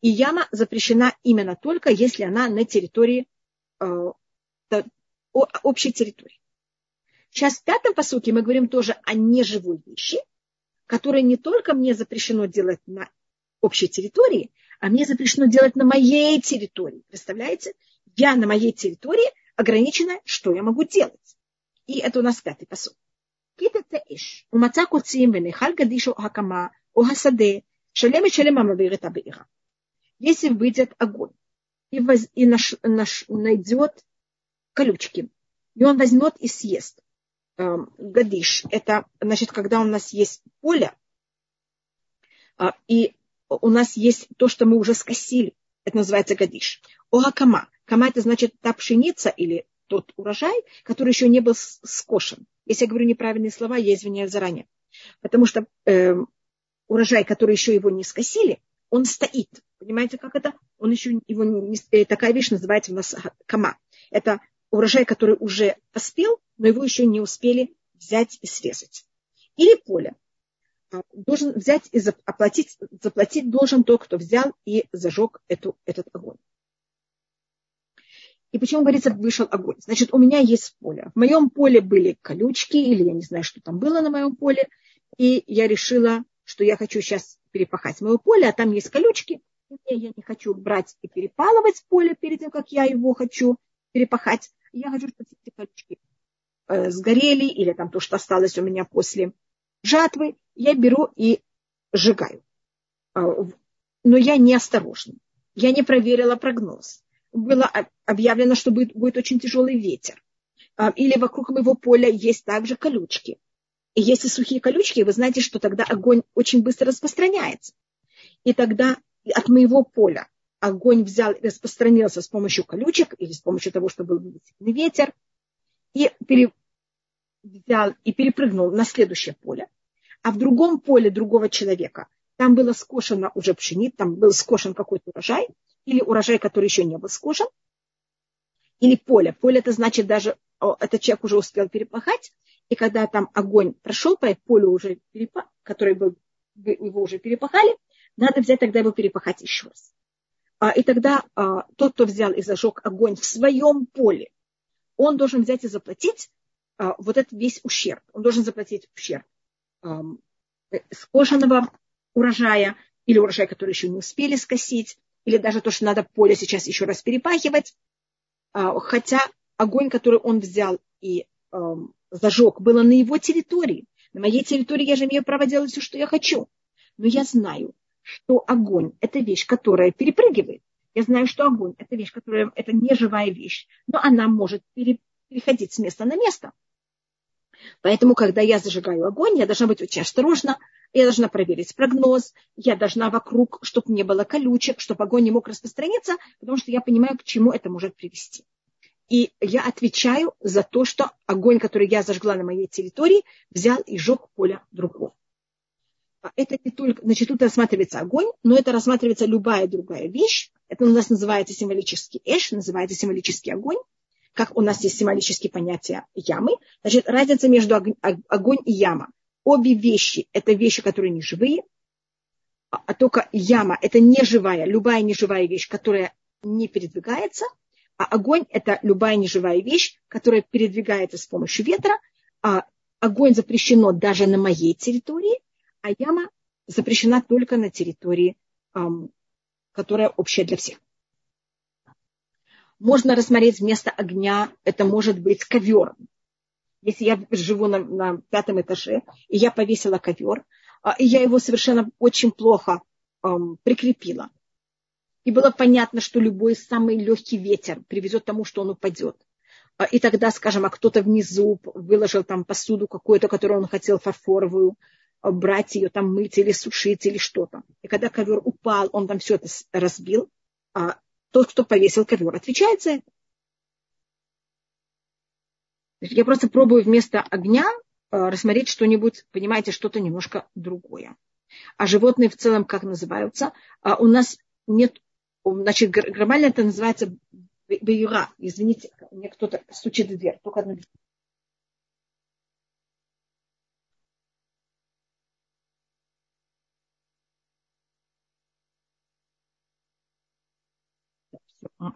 И яма запрещена именно только, если она на территории, э, общей территории. Сейчас в пятом посуке мы говорим тоже о неживой вещи, которое не только мне запрещено делать на общей территории, а мне запрещено делать на моей территории. Представляете? Я на моей территории ограничена, что я могу делать. И это у нас пятый посуд. Если выйдет огонь и, воз, и наш, наш, найдет колючки, и он возьмет и съест, Э, гадиш, это значит, когда у нас есть поле, э, и у нас есть то, что мы уже скосили, это называется гадиш. Огакама. Кама это значит та пшеница или тот урожай, который еще не был скошен. Если я говорю неправильные слова, я извиняюсь заранее. Потому что э, урожай, который еще его не скосили, он стоит. Понимаете, как это? Он еще его не, э, такая вещь называется у нас кама. Это урожай, который уже поспел, но его еще не успели взять и срезать. Или поле. А, должен взять и оплатить, заплатить должен тот, кто взял и зажег эту, этот огонь. И почему говорится, вышел огонь? Значит, у меня есть поле. В моем поле были колючки, или я не знаю, что там было на моем поле. И я решила, что я хочу сейчас перепахать мое поле, а там есть колючки. И я не хочу брать и перепалывать поле перед тем, как я его хочу перепахать. Я хочу, чтобы эти колючки э, сгорели, или там то, что осталось у меня после жатвы, я беру и сжигаю. А, но я не осторожна. Я не проверила прогноз. Было объявлено, что будет, будет очень тяжелый ветер. А, или вокруг моего поля есть также колючки. И если сухие колючки, вы знаете, что тогда огонь очень быстро распространяется. И тогда от моего поля огонь взял распространился с помощью колючек или с помощью того, что был сильный ветер, и пере, взял и перепрыгнул на следующее поле. А в другом поле другого человека там было скошено уже пшеница, там был скошен какой-то урожай, или урожай, который еще не был скошен, или поле. Поле это значит даже, этот человек уже успел перепахать, и когда там огонь прошел по полю уже, перепа, который был, его уже перепахали, надо взять тогда его перепахать еще раз. А, и тогда а, тот, кто взял и зажег огонь в своем поле, он должен взять и заплатить а, вот этот весь ущерб. Он должен заплатить ущерб а, скошенного урожая или урожая, который еще не успели скосить, или даже то, что надо поле сейчас еще раз перепахивать. Хотя огонь, который он взял и зажег, было на его территории. На моей территории я же имею право делать все, что я хочу. Но я знаю, что огонь – это вещь, которая перепрыгивает. Я знаю, что огонь – это вещь, которая это не живая вещь, но она может переходить с места на место. Поэтому, когда я зажигаю огонь, я должна быть очень осторожна, я должна проверить прогноз, я должна вокруг, чтобы не было колючек, чтобы огонь не мог распространиться, потому что я понимаю, к чему это может привести и я отвечаю за то, что огонь, который я зажгла на моей территории, взял и сжег поле другого. А это не только, значит, тут рассматривается огонь, но это рассматривается любая другая вещь. Это у нас называется символический эш, называется символический огонь. Как у нас есть символические понятия ямы. Значит, разница между огонь и яма. Обе вещи – это вещи, которые не живые, а только яма – это неживая, любая неживая вещь, которая не передвигается – а огонь – это любая неживая вещь, которая передвигается с помощью ветра. А огонь запрещено даже на моей территории, а яма запрещена только на территории которая общая для всех. Можно рассмотреть вместо огня, это может быть ковер. Если я живу на, на пятом этаже, и я повесила ковер, а, и я его совершенно очень плохо прикрепила. И было понятно, что любой самый легкий ветер приведет к тому, что он упадет. А, и тогда, скажем, а кто-то внизу выложил там посуду какую-то, которую он хотел фарфоровую, брать ее, там мыть или сушить или что-то. И когда ковер упал, он там все это разбил, а тот, кто повесил ковер, отвечает за это. Я просто пробую вместо огня Э, рассмотреть что-нибудь, понимаете, что-то немножко другое. А животные в целом как называются? А у нас нет, значит, глобально это называется баюра. Извините, мне кто-то стучит в дверь. Только одну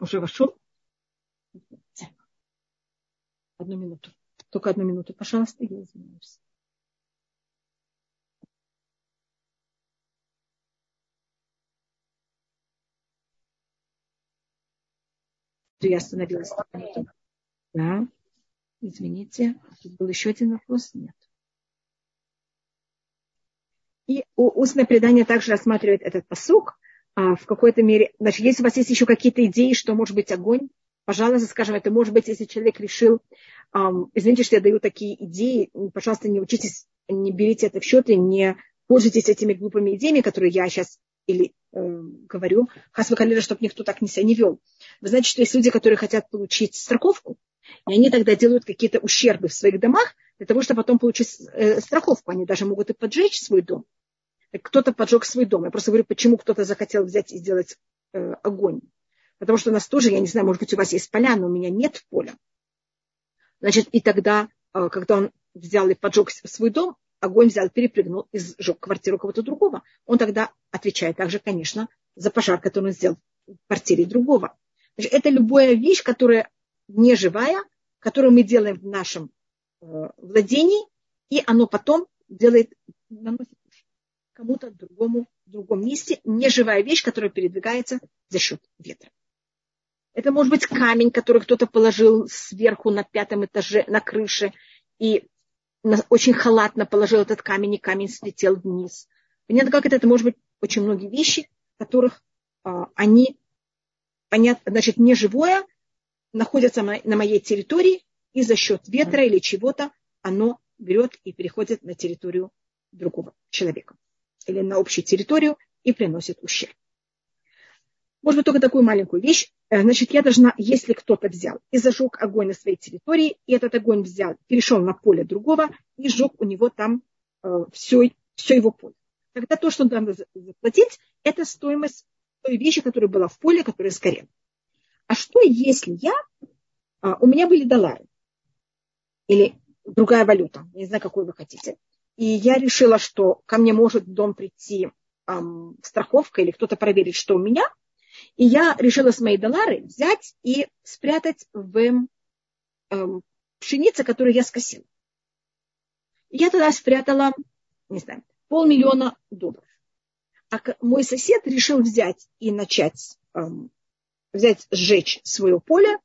Уже вошел? Одну минуту. Только одну минуту, пожалуйста, я извиняюсь. Я остановилась. Да, извините. Тут был еще один вопрос? Нет. И устное предание также рассматривает этот посук а, в какой-то мере. Значит, если у вас есть еще какие-то идеи, что может быть огонь, пожалуйста, скажем, это может быть, если человек решил извините, что я даю такие идеи, пожалуйста, не учитесь, не берите это в счет и не пользуйтесь этими глупыми идеями, которые я сейчас или э, говорю, хасва калера, чтобы никто так не себя не вел. Вы знаете, что есть люди, которые хотят получить страховку, и они тогда делают какие-то ущербы в своих домах для того, чтобы потом получить э, страховку. Они даже могут и поджечь свой дом. Кто-то поджег свой дом. Я просто говорю, почему кто-то захотел взять и сделать э, огонь. Потому что у нас тоже, я не знаю, может быть, у вас есть поля, но у меня нет поля. Значит, и тогда, э, когда он взял и поджег свой дом, огонь взял, перепрыгнул и сжег квартиру кого-то другого, он тогда отвечает также, конечно, за пожар, который он сделал в квартире другого. Значит, это любая вещь, которая не живая, которую мы делаем в нашем э, владении, и оно потом делает, наносит кому-то другому в другом месте, неживая вещь, которая передвигается за счет ветра. Это может быть камень, который кто-то положил сверху на пятом этаже, на крыше, и очень халатно положил этот камень, и камень слетел вниз. Понятно, как это? Это может быть очень многие вещи, которых а, они, понятно, значит, не живое, находятся на моей территории, и за счет ветра или чего-то оно берет и переходит на территорию другого человека. Или на общую территорию и приносит ущерб. Может быть, только такую маленькую вещь. Э, значит, я должна, если кто-то взял и зажег огонь на своей территории, и этот огонь взял, перешел на поле другого и сжег у него там э, все, все его поле. Тогда то, что надо заплатить, это стоимость той вещи, которая была в поле, которая сгорела. А что, если я, а, у меня были доллары или другая валюта, не знаю, какую вы хотите, и я решила, что ко мне может в дом прийти эм, страховка или кто-то проверит, что у меня – и я решила с моей доллары взять и спрятать в эм, пшенице, которую я скосила. Я тогда спрятала, не знаю, полмиллиона долларов. А мой сосед решил взять и начать, эм, взять, сжечь свое поле.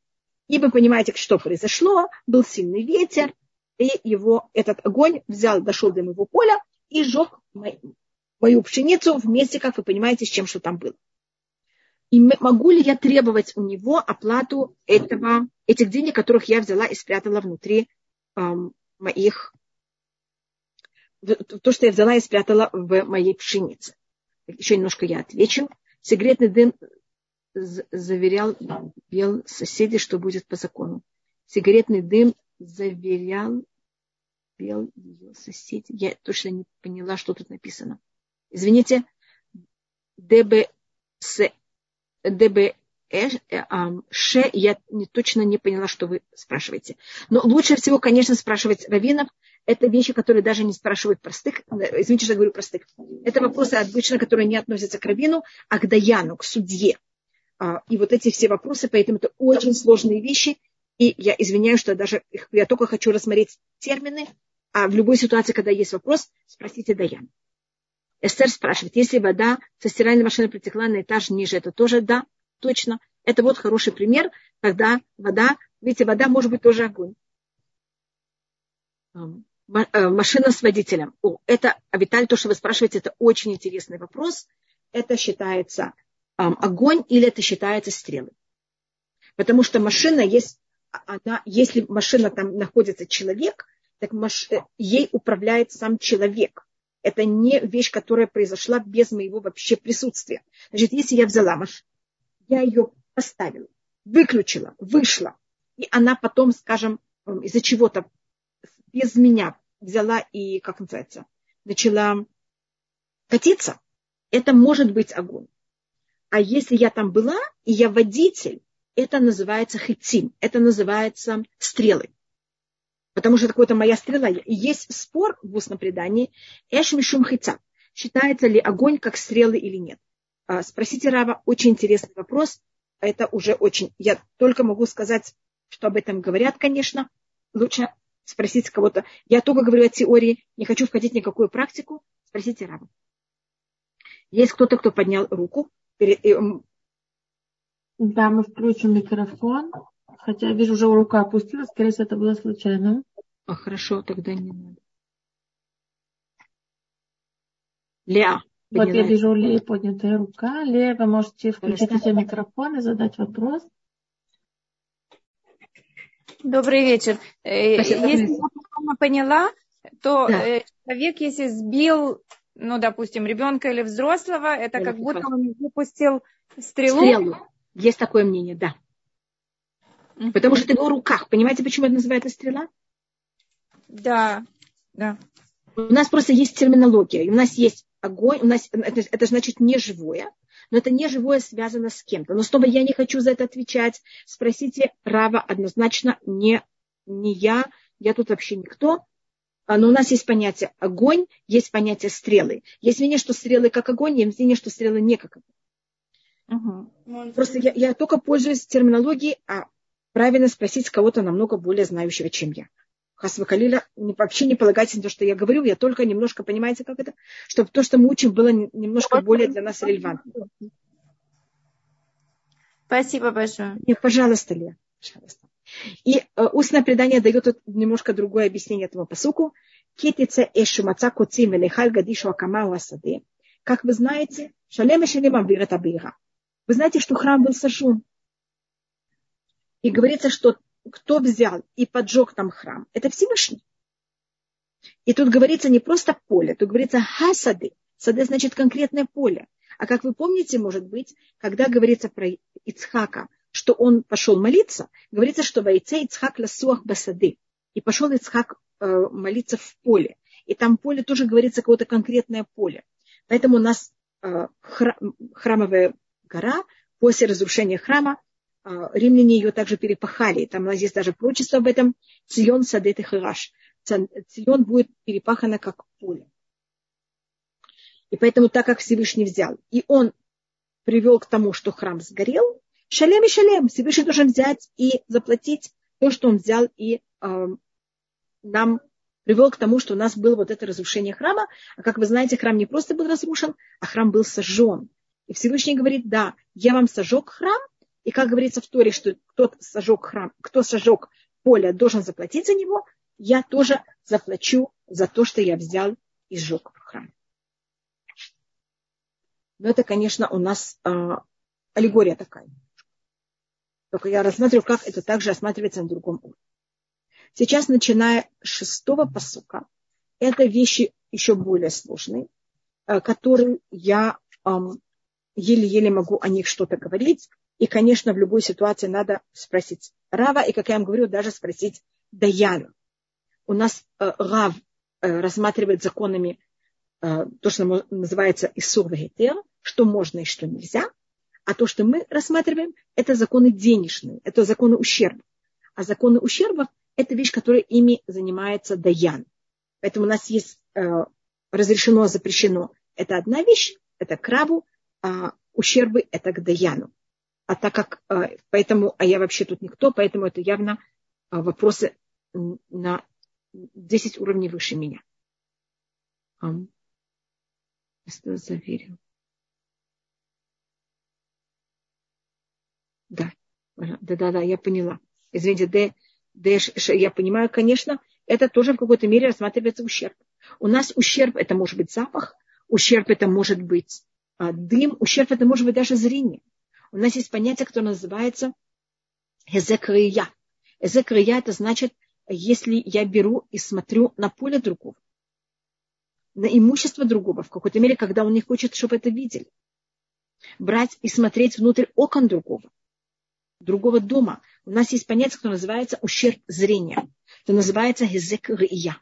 И вы понимаете, что произошло. Был сильный ветер, и его, этот огонь взял, дошел до моего поля и сжег мою, мою пшеницу вместе, как вы понимаете, с чем что там было. И могу ли я требовать у него оплату этого, этих денег, которых я взяла и спрятала внутри эм, моих, то, что я взяла и спрятала в моей пшенице. Еще немножко я отвечу. Секретный дым заверял бел соседей, что будет по закону. Сигаретный дым заверял бел ее соседей. Я точно не поняла, что тут написано. Извините. ДБС ДБ э, Ш, я не, точно не поняла, что вы спрашиваете. Но лучше всего, конечно, спрашивать раввинов. Это вещи, которые даже не спрашивают простых. Э, извините, что я говорю простых. Это вопросы обычно, которые не относятся к раввину, а к даяну, к судье. А, и вот эти все вопросы, поэтому это очень сложные вещи. И я извиняюсь, что даже я только хочу рассмотреть термины, а в любой ситуации, когда есть вопрос, спросите Даян. Эстер спрашивает, если вода со стиральной машины притекла на этаж ниже, это тоже да, точно. Это вот хороший пример, когда вода, видите, вода может быть тоже огонь. Э, машина с водителем. О, это, Авиталь, то, что вы спрашиваете, это очень интересный вопрос. Это считается эм, огонь или это считается стрелы? Потому что машина есть, она, если машина там находится человек, так маш, э, ей управляет сам человек. Это не вещь, которая произошла без моего вообще присутствия. Значит, если я взяла машину, я ее поставила, выключила, вышла, и она потом, скажем, из-за чего-то без меня взяла и, как называется, начала катиться, это может быть огонь. А если я там была, и я водитель, это называется хитим, это называется стрелы. Потому что это моя стрела. Есть спор в устном предании, эш мишум хица, считается ли огонь как стрелы или нет. А, спросите Рава, очень интересный вопрос. Это уже очень, я только могу сказать, что об этом говорят, конечно. Лучше спросить кого-то. Я только говорю о теории, не хочу входить в никакую практику. Спросите Рава. Есть кто-то, кто поднял руку. Да, мы включим микрофон. Хотя я вижу, уже рука опустилась. Скорее всего, это было случайно. А, хорошо, тогда не надо. Леа. Вот я вижу у Леи поднятая рука. Лея, вы можете включить себе микрофон и задать вопрос. Добрый вечер. Э, Спасибо. Если я поняла, то да. Э, человек, если сбил, ну, допустим, ребенка или взрослого, это как будто он выпустил стрелу. Стрелу. Есть такое мнение, да. Mm-hmm. Потому что это в его руках. Понимаете, почему это называется стрела? Да, да. У нас просто есть терминология. У нас есть огонь, у нас это, это значит не живое, но это не живое связано с кем-то. Но снова я не хочу за это отвечать. Спросите Рава однозначно не, не я, я тут вообще никто. А, но у нас есть понятие огонь, есть понятие стрелы. Есть мнение, что стрелы как огонь, есть мнение, что стрелы не как огонь. Угу. Просто я, я только пользуюсь терминологией, а правильно спросить кого-то намного более знающего, чем я. Хасвакалиля, вообще не полагайтесь на то, что я говорю, я только немножко, понимаете, как это, чтобы то, что мы учим, было немножко более для нас релевантно. Спасибо большое. Нет, пожалуйста, Лия, пожалуйста. И э, устное предание дает немножко другое объяснение этому посуку. Кетица эшу маца куцим велихаль гадишу акамау асаде. Как вы знаете, шалем и шалем амбират абира. Вы знаете, что храм был сожжен. И говорится, что кто взял и поджег там храм? Это Всевышний. И тут говорится не просто поле, тут говорится хасады. Сады значит конкретное поле. А как вы помните, может быть, когда говорится про Ицхака, что он пошел молиться, говорится, что войце Ицхак ласуах басады. И пошел Ицхак э, молиться в поле. И там поле тоже говорится какое-то конкретное поле. Поэтому у нас э, храмовая гора после разрушения храма а, римляне ее также перепахали. Там у нас есть даже прочество об этом. Цион садет и хираш. Цион будет перепахано как поле. И поэтому, так как Всевышний взял, и он привел к тому, что храм сгорел, шалем и шалем, Всевышний должен взять и заплатить то, что он взял и э, нам привел к тому, что у нас было вот это разрушение храма. А как вы знаете, храм не просто был разрушен, а храм был сожжен. И Всевышний говорит, да, я вам сожег храм, и как говорится в Торе, что кто сожег храм, кто сожег поле, должен заплатить за него, я тоже заплачу за то, что я взял и сжег храм. Но это, конечно, у нас э, аллегория такая. Только я рассматриваю, как это также рассматривается на другом уровне. Сейчас, начиная с шестого посука, это вещи еще более сложные, э, которые я э, еле-еле могу о них что-то говорить. И, конечно, в любой ситуации надо спросить Рава, и, как я вам говорю, даже спросить Даяну. У нас э, Рав э, рассматривает законами э, то, что называется Исур что можно и что нельзя. А то, что мы рассматриваем, это законы денежные, это законы ущерба. А законы ущерба – это вещь, которая ими занимается Даян. Поэтому у нас есть э, разрешено, запрещено. Это одна вещь, это к Раву, а ущербы – это к Даяну. А так как, э, поэтому, а я вообще тут никто, поэтому это явно э, вопросы на 10 уровней выше меня. Что заверил? Да, да, да, да, я поняла. Извините, Д, Д, я понимаю, конечно, это тоже в какой-то мере рассматривается ущерб. У нас ущерб это может быть запах, ущерб это может быть а, дым, ущерб это может быть даже зрение. У нас есть понятие, которое называется эзекрия. Эзекрия это значит, если я беру и смотрю на поле другого, на имущество другого, в какой-то мере, когда он не хочет, чтобы это видели. Брать и смотреть внутрь окон другого, другого дома. У нас есть понятие, которое называется ущерб зрения. Это называется хезекрия.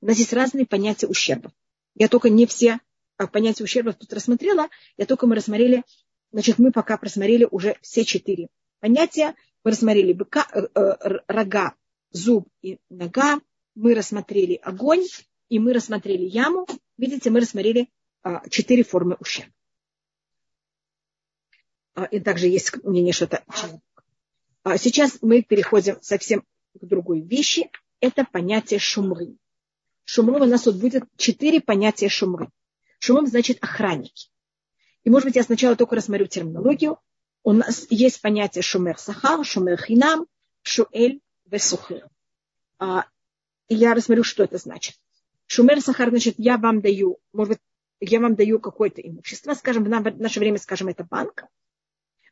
У нас есть разные понятия ущерба. Я только не все а, понятия ущерба тут рассмотрела, я только мы рассмотрели, значит, мы пока просмотрели уже все четыре понятия. Мы рассмотрели быка, э, э, рога, зуб и нога. Мы рассмотрели огонь, и мы рассмотрели яму. Видите, мы рассмотрели а, четыре формы ущерба. И также есть мнение, что это а сейчас мы переходим совсем к другой вещи. Это понятие шумры. Шумры у нас тут будет четыре понятия шумры. Шумры значит охранники. И, может быть, я сначала только рассмотрю терминологию. У нас есть понятие шумер сахар, шумер хинам, шуэль весухир. А, и я рассмотрю, что это значит. Шумер сахар, значит, я вам даю, может быть, я вам даю какое-то имущество, скажем, в наше время, скажем, это банк.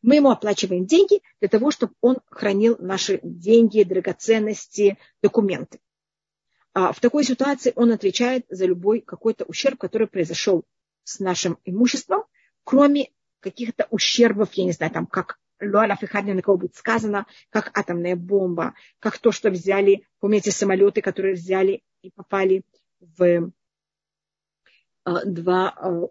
Мы ему оплачиваем деньги для того, чтобы он хранил наши деньги, драгоценности, документы. А в такой ситуации он отвечает за любой какой-то ущерб, который произошел с нашим имуществом, кроме каких-то ущербов, я не знаю, там, как Луаля Фихадня, на кого будет сказано, как атомная бомба, как то, что взяли, помните, самолеты, которые взяли и попали в а, два а,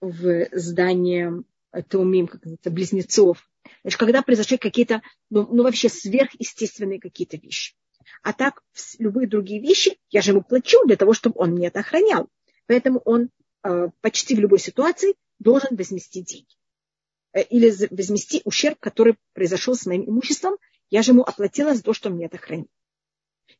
в здание Таумим, как называется, близнецов. Значит, когда произошли какие-то, ну, ну вообще сверхъестественные какие-то вещи. А так, любые другие вещи, я же ему плачу для того, чтобы он мне это охранял. Поэтому он э, почти в любой ситуации должен возместить деньги. Э, или возместить ущерб, который произошел с моим имуществом. Я же ему оплатила за то, что мне это хранит.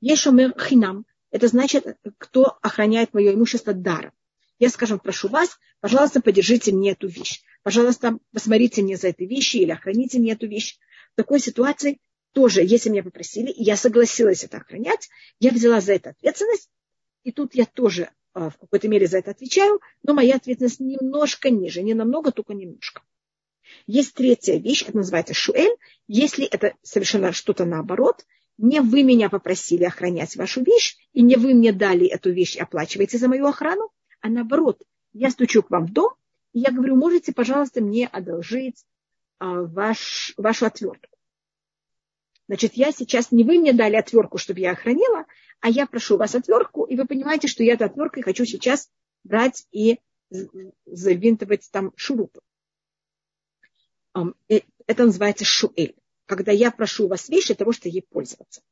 Есть шумер хинам. Это значит, кто охраняет мое имущество даром. Я, скажем, прошу вас, пожалуйста, поддержите мне эту вещь пожалуйста, посмотрите мне за этой вещью или охраните мне эту вещь. В такой ситуации тоже, если меня попросили, и я согласилась это охранять, я взяла за это ответственность, и тут я тоже а, в какой-то мере за это отвечаю, но моя ответственность немножко ниже, не намного, только немножко. Есть третья вещь, это называется шуэль. Если это совершенно что-то наоборот, не вы меня попросили охранять вашу вещь, и не вы мне дали эту вещь и оплачиваете за мою охрану, а наоборот, я стучу к вам в дом, и я говорю, можете, пожалуйста, мне одолжить а, ваш, вашу отвертку. Значит, я сейчас, не вы мне дали отвертку, чтобы я охранила, а я прошу вас отвертку, и вы понимаете, что я эту отверткой хочу сейчас брать и завинтывать там шурупы. Это называется шуэль. Когда я прошу у вас вещь для того, чтобы ей пользоваться.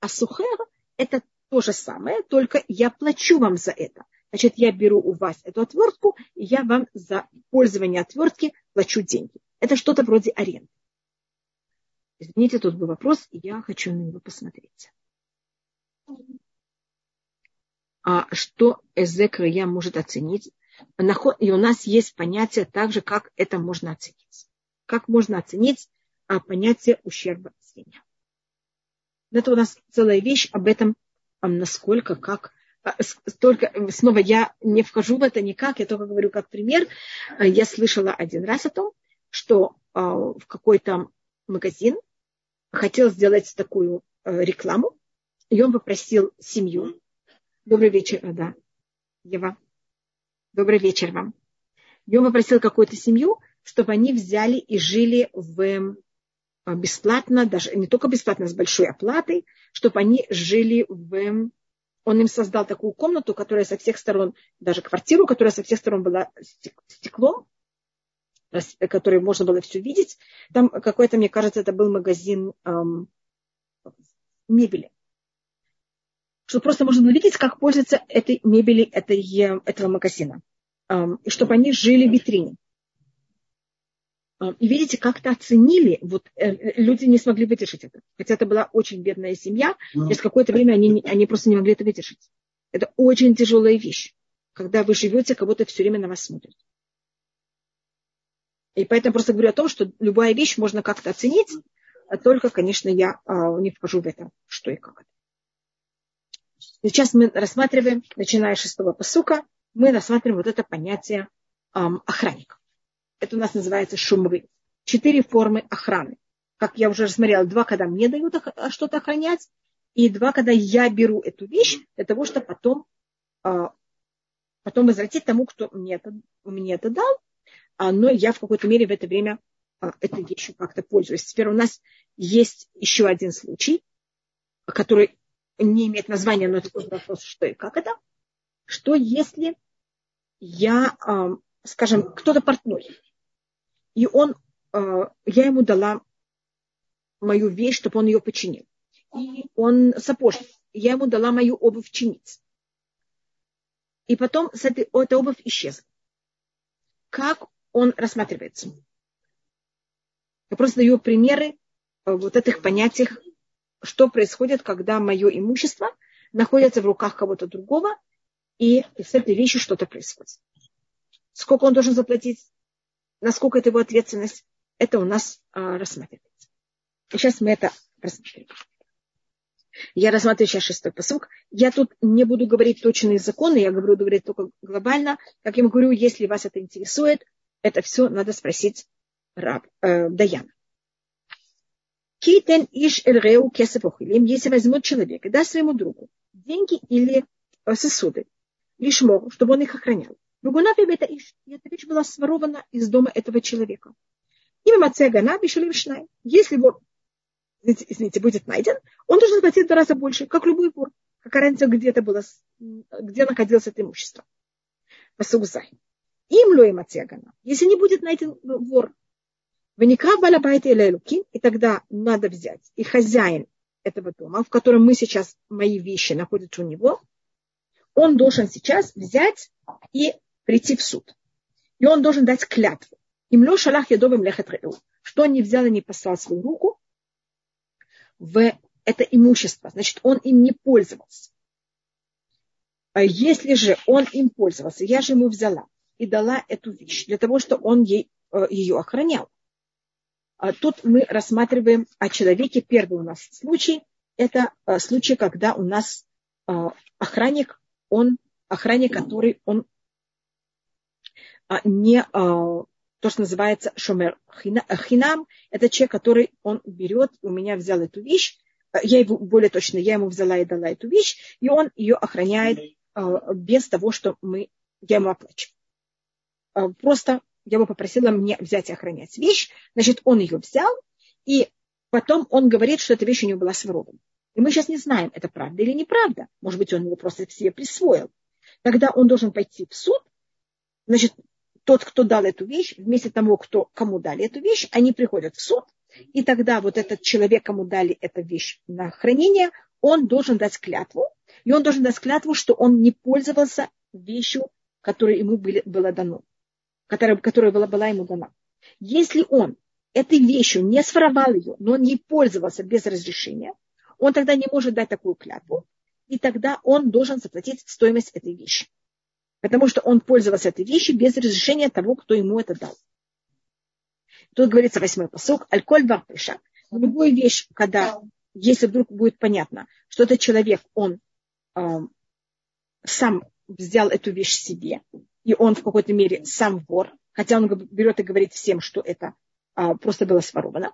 А сухер – это то же самое, только я плачу вам за это. Значит, я беру у вас эту отвертку, и я вам за пользование отвертки плачу деньги. Это что-то вроде аренды. Извините, тут был вопрос, и я хочу на него посмотреть. А что Эзек я может оценить? И у нас есть понятие также, как это можно оценить. Как можно оценить а, понятие ущерба свинья. Это у нас целая вещь об этом, насколько, как а, только снова я не вхожу в это никак, я только говорю как пример. А, я слышала один раз о том, что в какой-то магазин хотел сделать такую рекламу, и он попросил семью. Добрый вечер, да, Ева. Добрый вечер вам. И он попросил какую-то семью, чтобы они взяли и жили в бесплатно, даже не только бесплатно, с большой оплатой, чтобы они жили в он им создал такую комнату, которая со всех сторон, даже квартиру, которая со всех сторон была стеклом, который можно было все видеть. Там какой-то, мне кажется, это был магазин эм, мебели. Что просто можно было видеть, как пользоваться этой мебели этой, этого магазина. Эм, и чтобы они жили в витрине. И видите, как-то оценили, вот э, люди не смогли выдержать это. Хотя это была очень бедная семья, через какое-то время они, они просто не могли это выдержать. Это очень тяжелая вещь. когда вы живете, как будто все время на вас смотрят. И поэтому просто говорю о том, что любая вещь можно как-то оценить, а только, конечно, я а, не вхожу в это, что и как. Сейчас мы рассматриваем, начиная с шестого посука, мы рассматриваем вот это понятие эм, охранника. Это у нас называется шумры. Четыре формы охраны. Как я уже рассмотрела, два, когда мне дают что-то охранять, и два, когда я беру эту вещь для того, чтобы потом, э, потом возвратить тому, кто мне это, мне это дал, а, но я в какой-то мере в это время а, этой вещью как-то пользуюсь. Теперь у нас есть еще один случай, который не имеет названия, но это тоже вопрос, что и как это. Что если я, а, скажем, кто-то портной, и он, я ему дала мою вещь, чтобы он ее починил. И он сапожник. Я ему дала мою обувь чинить. И потом эта обувь исчезла. Как он рассматривается. Я просто даю примеры э, вот этих понятий, что происходит, когда мое имущество находится в руках кого-то другого, и с этой вещью что-то происходит. Сколько он должен заплатить, насколько это его ответственность, это у нас а, рассматривается. Сейчас мы это рассмотрим. Я рассматриваю сейчас шестой посук. Я тут не буду говорить точные законы, я буду говорить только глобально. Как я говорю, если вас это интересует, это все надо спросить раб, э, Даяна. Китен иш элреу кесапохилим, если возьмет человек и даст своему другу деньги или э, сосуды, лишь мог, чтобы он их охранял. Бугунав это иш, и эта вещь была сворована из дома этого человека. Имя Мацея Гана Шнай. Если вор, извините, будет найден, он должен платить в два раза больше, как любой вор. Какая разница, где это было, где находилось это имущество. Посугзай. Им лоем Если не будет найден вор, Ваникра балабайта или лукин, и тогда надо взять. И хозяин этого дома, в котором мы сейчас, мои вещи находятся у него, он должен сейчас взять и прийти в суд. И он должен дать клятву. Им шалах ядовым лехет что он не взял и не послал свою руку в это имущество. Значит, он им не пользовался. А если же он им пользовался, я же ему взяла, и дала эту вещь для того, чтобы он ей, э, ее охранял. А тут мы рассматриваем о человеке. Первый у нас случай – это э, случай, когда у нас э, охранник, он охранник, который он не то, что называется шомер хинам, это человек, который он берет, у меня взял эту вещь, я его, более точно, я ему взяла и дала эту вещь, и он ее охраняет без того, что мы, я ему оплачиваю. А, просто я бы попросила мне взять и охранять вещь. Значит, он ее взял, и потом он говорит, что эта вещь у него была сворована. И мы сейчас не знаем, это правда или неправда. Может быть, он его просто себе присвоил. Тогда он должен пойти в суд. Значит, тот, кто дал эту вещь, вместе того, кто, кому дали эту вещь, они приходят в суд. И тогда вот этот человек, кому дали эту вещь на хранение, он должен дать клятву. И он должен дать клятву, что он не пользовался вещью, которая ему были, была дана которая, которая была, была ему дана. Если он этой вещью не своровал ее, но он не пользовался без разрешения, он тогда не может дать такую клятву, и тогда он должен заплатить стоимость этой вещи. Потому что он пользовался этой вещью без разрешения того, кто ему это дал. Тут говорится восьмой посок, альколь варпеша. Любую вещь, когда, если вдруг будет понятно, что этот человек, он э, сам взял эту вещь себе, и он в какой-то мере сам вор, хотя он берет и говорит всем, что это а, просто было своровано.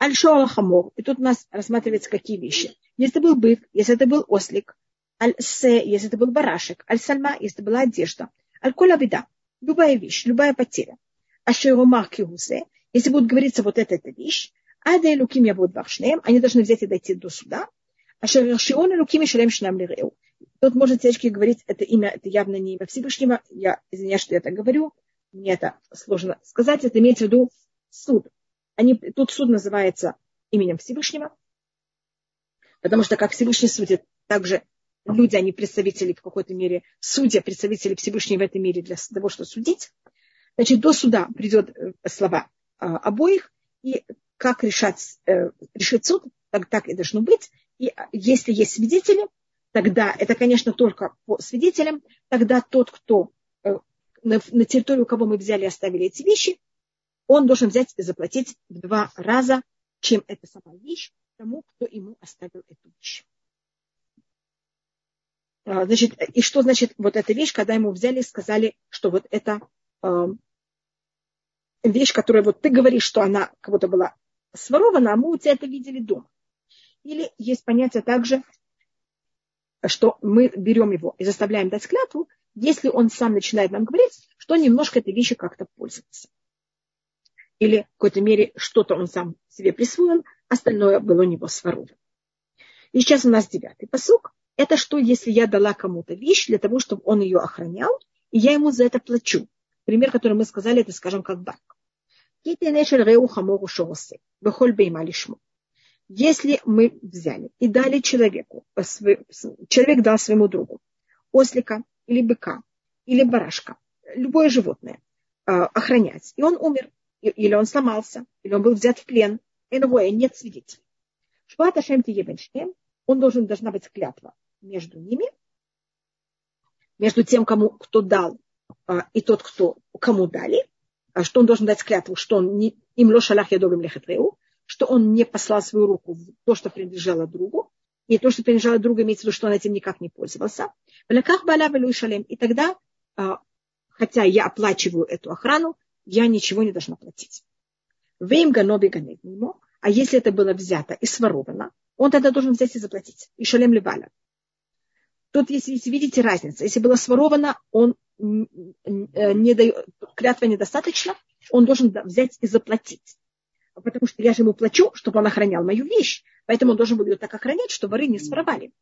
Аль-Шоала. И тут у нас рассматриваются какие вещи. Если это был бык, если это был ослик, Аль-Се, если это был барашек, Аль-Сальма, если это была одежда, Аль-Коля Беда, любая вещь, любая потеря. Ашерумар Киусе, если будет говориться вот эта, эта вещь, Ада и Луким я будут они должны взять и дойти до суда. Ашер и Луким и Шалем Шинам Лиреу. Тут может девочки говорить, это имя, это явно не имя Всевышнего. Я извиняюсь, что я так говорю. Мне это сложно сказать. Это имеется в виду суд. Они, тут суд называется именем Всевышнего. Потому что как Всевышний судит, также люди, они представители в какой-то мере, судья, представители Всевышнего в этом мире для того, чтобы судить. Значит, до суда придет э, слова а, обоих, и как решать, э, решит суд, так, так и должно быть. И если есть свидетели, тогда это, конечно, только по свидетелям, тогда тот, кто э, на, на территорию, кого мы взяли и оставили эти вещи, он должен взять и заплатить в два раза, чем эта сама вещь, тому, кто ему оставил эту вещь. А, значит, и что значит вот эта вещь, когда ему взяли и сказали, что вот это э, вещь, которая вот ты говоришь, что она как будто была сворована, а мы у тебя это видели дома. Или есть понятие также, что мы берем его и заставляем дать клятву, если он сам начинает нам говорить, что немножко этой вещи как-то пользуется. Или в какой-то мере что-то он сам себе присвоил, остальное было у него своровано. И сейчас у нас девятый посук. Это что, если я дала кому-то вещь для того, чтобы он ее охранял, и я ему за это плачу. Пример, который мы сказали, это, скажем, как банк. Если мы взяли и дали человеку, человек дал своему другу ослика или быка, или барашка, любое животное, а, охранять, и он умер, или он сломался, или он был взят в плен, и нет свидетелей. Шпата Шем он должен, должна быть клятва между ними, между тем, кому, кто дал, а, и тот, кто, кому дали, а что он должен дать клятву, что он не, им лошалах ядогам лехатреу, что он не послал свою руку в то, что принадлежало другу, и то, что принадлежало другу, имеется в виду, что он этим никак не пользовался. И тогда, а, хотя я оплачиваю эту охрану, я ничего не должна платить. Вейм ганоби а если это было взято и своровано, он тогда должен взять и заплатить. И шалем леваля. Тут, если, видите разницу, если было своровано, он не дает, клятва недостаточно, он должен взять и заплатить. Потому что я же ему плачу, чтобы он охранял мою вещь. Поэтому он должен был ее так охранять, что воры не своровали.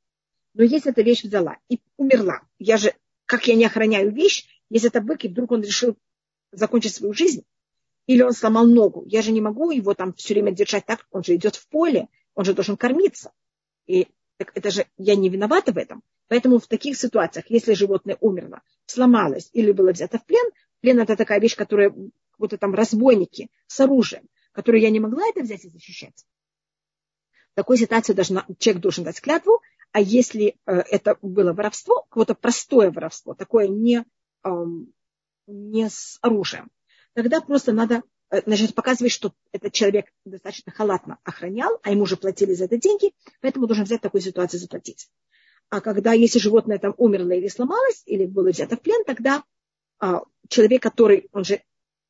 Но если эта вещь взяла и умерла, я же, как я не охраняю вещь, если это бык, и вдруг он решил закончить свою жизнь, или он сломал ногу, я же не могу его там все время держать так, он же идет в поле, он же должен кормиться. И так это же я не виновата в этом. Поэтому в таких ситуациях, если животное умерло, сломалось или было взято в плен, плен это такая вещь, которая вот там разбойники с оружием, которую я не могла это взять и защищать. В такой ситуации должна, человек должен дать клятву, а если э, это было воровство, какое-то простое воровство, такое не, э, не с оружием, тогда просто надо э, значит, показывать, что этот человек достаточно халатно охранял, а ему уже платили за это деньги, поэтому должен взять такую ситуацию и заплатить. А когда, если животное там умерло или сломалось, или было взято в плен, тогда а, человек, который, он же,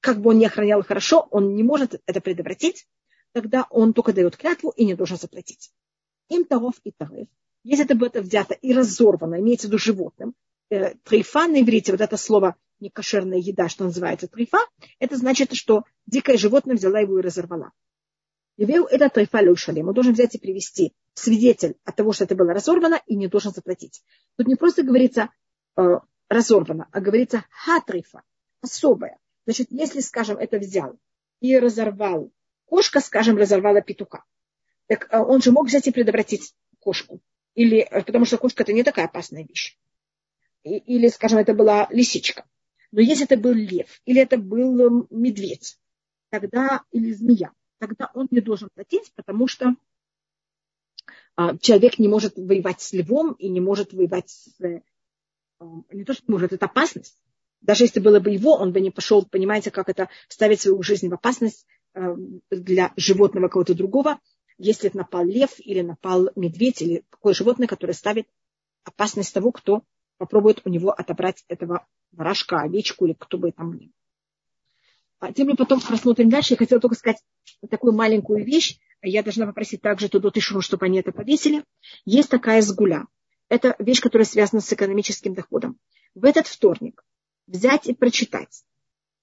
как бы он не охранял хорошо, он не может это предотвратить, тогда он только дает клятву и не должен заплатить. Им таров и тарев. Если это будет взято и разорвано, имеется в виду животным, э, трейфа на иврите, вот это слово некошерная еда, что называется трейфа, это значит, что дикое животное взяла его и разорвала. Евею это трейфа шалем. Он должен взять и привести свидетель от того, что это было разорвано, и не должен заплатить. Тут не просто говорится э, разорвано, а говорится хатрифа, особая. Значит, если, скажем, это взял и разорвал, кошка, скажем, разорвала петуха, так э, он же мог взять и предотвратить кошку. Или, э, потому что кошка это не такая опасная вещь. И, или, скажем, это была лисичка. Но если это был лев, или это был э, медведь, тогда, или змея, тогда он не должен платить, потому что а, человек не может воевать с львом и не может воевать с... Э, не то, что может, это опасность. Даже если было бы его, он бы не пошел, понимаете, как это ставить свою жизнь в опасность э, для животного кого-то другого, если напал лев или напал медведь или такое животное, которое ставит опасность того, кто попробует у него отобрать этого ворожка, овечку или кто бы там ни был. А тем мы потом просмотрим дальше. Я хотела только сказать такую маленькую вещь. Я должна попросить также Тудот и Шуру, чтобы они это повесили. Есть такая сгуля. Это вещь, которая связана с экономическим доходом. В этот вторник взять и прочитать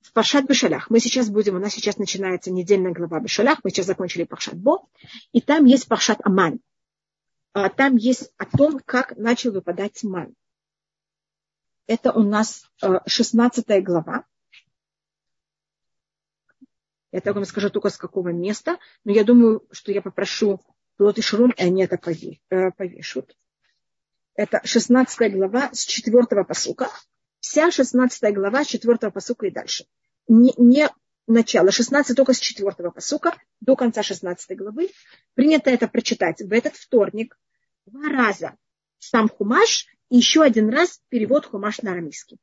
в Паршат Бешалях. Мы сейчас будем, у нас сейчас начинается недельная глава Бешалях, мы сейчас закончили Паршат Бо, и там есть Паршат Аман. А там есть о том, как начал выпадать ман. Это у нас 16 э, глава. Я так вам скажу только с какого места, но я думаю, что я попрошу Плот и Шурун, и они это э, повешут. Это 16 глава с 4 посука. Вся 16 глава с 4 посука и дальше. Не, не начало, 16 только с 4 посука до конца 16 главы. Принято это прочитать в этот вторник два раза сам Хумаш и еще один раз перевод Хумаш на арамейский.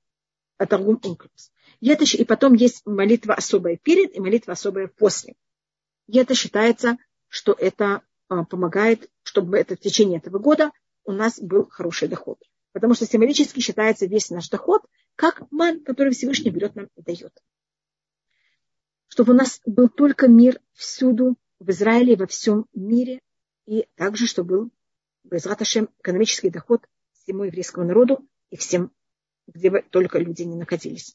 Атаргум Унклюс. И, это, и потом есть молитва особая перед и молитва особая после. И это считается, что это а, помогает, чтобы это в течение этого года у нас был хороший доход. Потому что символически считается весь наш доход как ман, который Всевышний берет нам и дает. Чтобы у нас был только мир всюду, в Израиле во всем мире, и также, чтобы был Безраташем экономический доход всему еврейскому народу и всем, где бы только люди не находились.